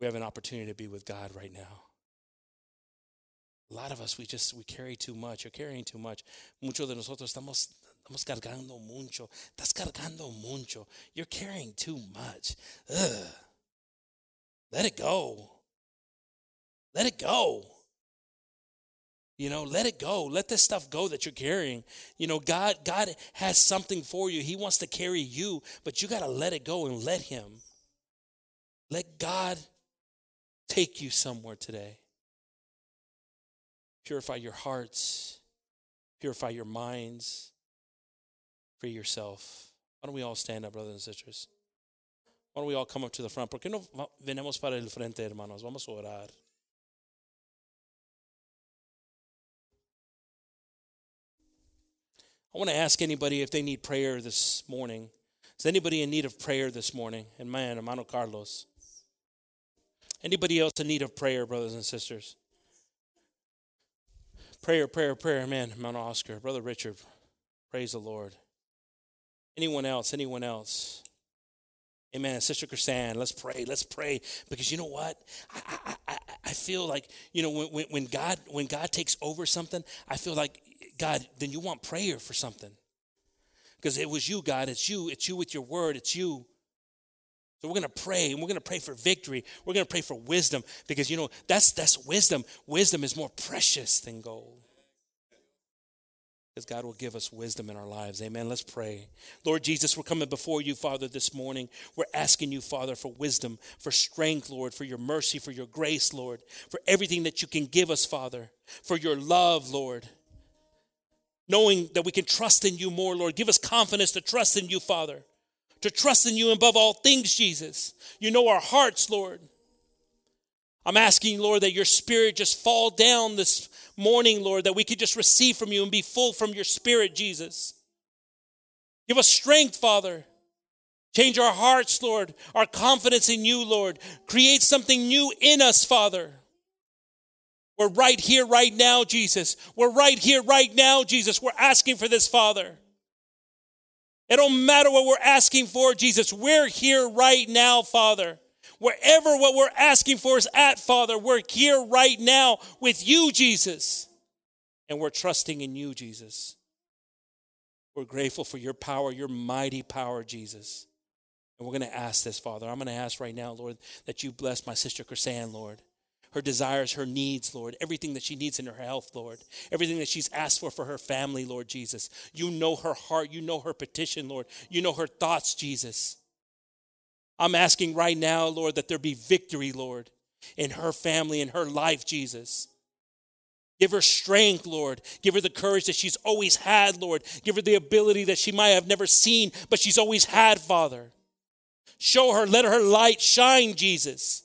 We have an opportunity to be with God right now. A lot of us, we just, we carry too much. You're carrying too much. Muchos de nosotros estamos, estamos cargando mucho. Estás cargando mucho. You're carrying too much. Ugh. Let it go. Let it go. You know, let it go. Let this stuff go that you're carrying. You know, God God has something for you. He wants to carry you, but you got to let it go and let him. Let God take you somewhere today. Purify your hearts. Purify your minds. Free yourself. Why don't we all stand up, brothers and sisters? Why don't we all come up to the front? ¿Por qué no para el frente, hermanos? Vamos a orar. I want to ask anybody if they need prayer this morning. Is anybody in need of prayer this morning? And man, hermano Carlos. Anybody else in need of prayer, brothers and sisters? Prayer, prayer, prayer, man, Mount Oscar, brother Richard. Praise the Lord. Anyone else? Anyone else? Amen. Sister Chrisanne, let's pray. Let's pray because you know what? I, I, I, I feel like you know when, when God when God takes over something, I feel like God, then you want prayer for something. Because it was you, God. It's you. It's you with your word. It's you. So we're going to pray and we're going to pray for victory. We're going to pray for wisdom because you know that's that's wisdom. Wisdom is more precious than gold. Because God will give us wisdom in our lives. Amen. Let's pray. Lord Jesus, we're coming before you, Father, this morning. We're asking you, Father, for wisdom, for strength, Lord, for your mercy, for your grace, Lord, for everything that you can give us, Father, for your love, Lord knowing that we can trust in you more, Lord. Give us confidence to trust in you, Father, to trust in you above all things, Jesus. You know our hearts, Lord. I'm asking, Lord, that your spirit just fall down this morning, Lord, that we could just receive from you and be full from your spirit, Jesus. Give us strength, Father. Change our hearts, Lord, our confidence in you, Lord. Create something new in us, Father. We're right here, right now, Jesus. We're right here, right now, Jesus. We're asking for this, Father. It don't matter what we're asking for, Jesus. We're here right now, Father. Wherever what we're asking for is at, Father, we're here right now with you, Jesus. And we're trusting in you, Jesus. We're grateful for your power, your mighty power, Jesus. And we're going to ask this, Father. I'm going to ask right now, Lord, that you bless my sister Chrisanne, Lord her desires, her needs, Lord, everything that she needs in her health, Lord, everything that she's asked for for her family, Lord Jesus. You know her heart, you know her petition, Lord, you know her thoughts, Jesus. I'm asking right now, Lord, that there be victory, Lord, in her family, in her life, Jesus. Give her strength, Lord. Give her the courage that she's always had, Lord. Give her the ability that she might have never seen, but she's always had, Father. Show her, let her light shine, Jesus.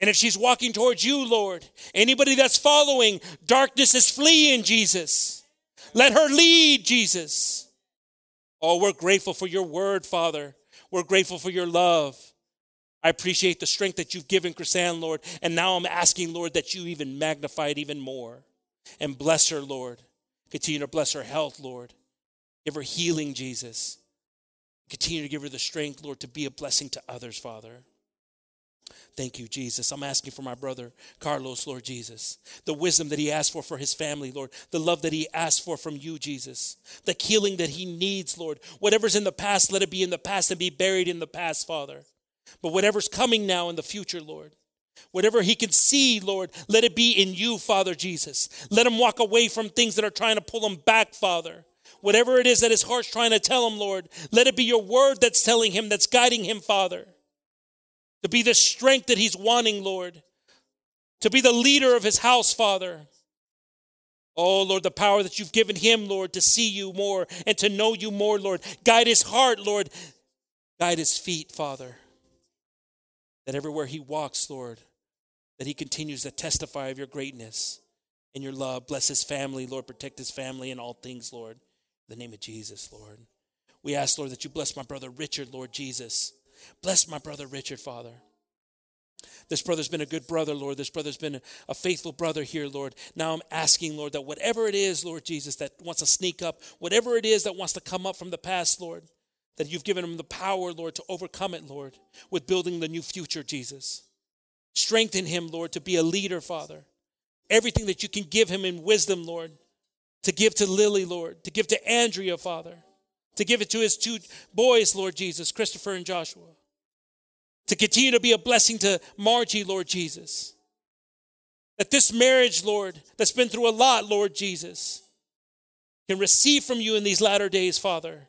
And if she's walking towards you, Lord, anybody that's following, darkness is fleeing, Jesus. Let her lead, Jesus. Oh, we're grateful for your word, Father. We're grateful for your love. I appreciate the strength that you've given Chrisanne, Lord. And now I'm asking, Lord, that you even magnify it even more and bless her, Lord. Continue to bless her health, Lord. Give her healing, Jesus. Continue to give her the strength, Lord, to be a blessing to others, Father. Thank you, Jesus. I'm asking for my brother Carlos, Lord Jesus. The wisdom that he asked for for his family, Lord. The love that he asked for from you, Jesus. The healing that he needs, Lord. Whatever's in the past, let it be in the past and be buried in the past, Father. But whatever's coming now in the future, Lord. Whatever he can see, Lord, let it be in you, Father Jesus. Let him walk away from things that are trying to pull him back, Father. Whatever it is that his heart's trying to tell him, Lord, let it be your word that's telling him, that's guiding him, Father to be the strength that he's wanting, Lord, to be the leader of his house, Father. Oh, Lord, the power that you've given him, Lord, to see you more and to know you more, Lord. Guide his heart, Lord. Guide his feet, Father. That everywhere he walks, Lord, that he continues to testify of your greatness and your love. Bless his family, Lord. Protect his family in all things, Lord. In the name of Jesus, Lord. We ask, Lord, that you bless my brother Richard, Lord Jesus. Bless my brother Richard, Father. This brother's been a good brother, Lord. This brother's been a faithful brother here, Lord. Now I'm asking, Lord, that whatever it is, Lord Jesus, that wants to sneak up, whatever it is that wants to come up from the past, Lord, that you've given him the power, Lord, to overcome it, Lord, with building the new future, Jesus. Strengthen him, Lord, to be a leader, Father. Everything that you can give him in wisdom, Lord, to give to Lily, Lord, to give to Andrea, Father to give it to his two boys, Lord Jesus, Christopher and Joshua, to continue to be a blessing to Margie, Lord Jesus. That this marriage, Lord, that's been through a lot, Lord Jesus, can receive from you in these latter days, Father.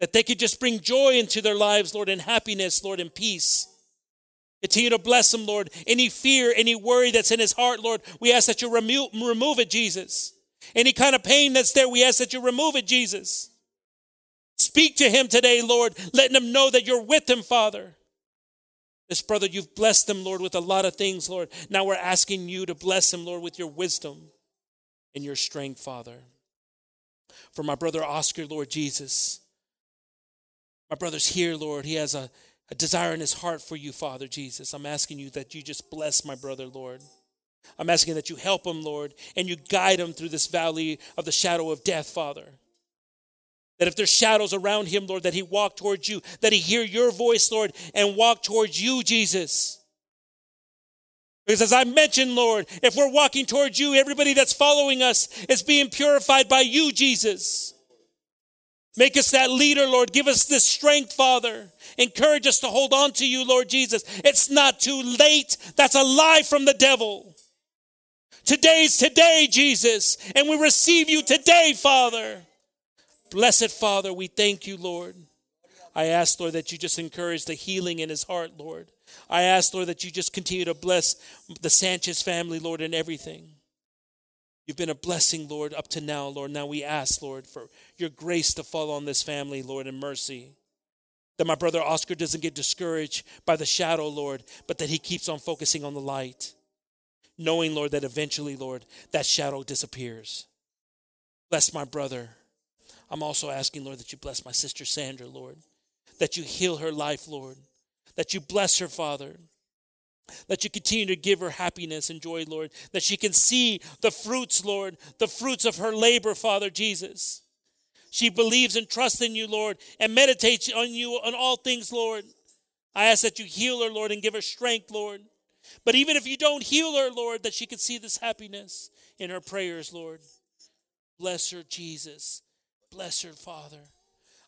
That they could just bring joy into their lives, Lord, and happiness, Lord, and peace. Continue to bless them, Lord. Any fear, any worry that's in his heart, Lord, we ask that you remove, remove it, Jesus. Any kind of pain that's there, we ask that you remove it, Jesus. Speak to him today, Lord, letting him know that you're with him, Father. This brother, you've blessed him, Lord, with a lot of things, Lord. Now we're asking you to bless him, Lord, with your wisdom and your strength, Father. For my brother Oscar, Lord Jesus, my brother's here, Lord. He has a, a desire in his heart for you, Father Jesus. I'm asking you that you just bless my brother, Lord. I'm asking that you help him, Lord, and you guide him through this valley of the shadow of death, Father. That if there's shadows around him, Lord, that he walk towards you, that he hear your voice, Lord, and walk towards you, Jesus. Because as I mentioned, Lord, if we're walking towards you, everybody that's following us is being purified by you, Jesus. Make us that leader, Lord. Give us this strength, Father. Encourage us to hold on to you, Lord Jesus. It's not too late. That's a lie from the devil. Today's today, Jesus, and we receive you today, Father. Blessed Father, we thank you, Lord. I ask, Lord, that you just encourage the healing in his heart, Lord. I ask, Lord, that you just continue to bless the Sanchez family, Lord, in everything. You've been a blessing, Lord, up to now, Lord. Now we ask, Lord, for your grace to fall on this family, Lord, and mercy. That my brother Oscar doesn't get discouraged by the shadow, Lord, but that he keeps on focusing on the light, knowing, Lord, that eventually, Lord, that shadow disappears. Bless my brother. I'm also asking, Lord, that you bless my sister Sandra, Lord, that you heal her life, Lord, that you bless her, Father, that you continue to give her happiness and joy, Lord, that she can see the fruits, Lord, the fruits of her labor, Father Jesus. She believes and trusts in you, Lord, and meditates on you on all things, Lord. I ask that you heal her, Lord, and give her strength, Lord. But even if you don't heal her, Lord, that she can see this happiness in her prayers, Lord. Bless her, Jesus. Bless her, Father.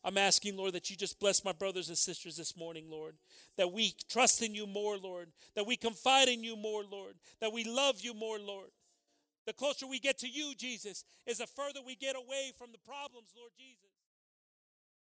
I'm asking, Lord, that you just bless my brothers and sisters this morning, Lord. That we trust in you more, Lord. That we confide in you more, Lord. That we love you more, Lord. The closer we get to you, Jesus, is the further we get away from the problems, Lord Jesus.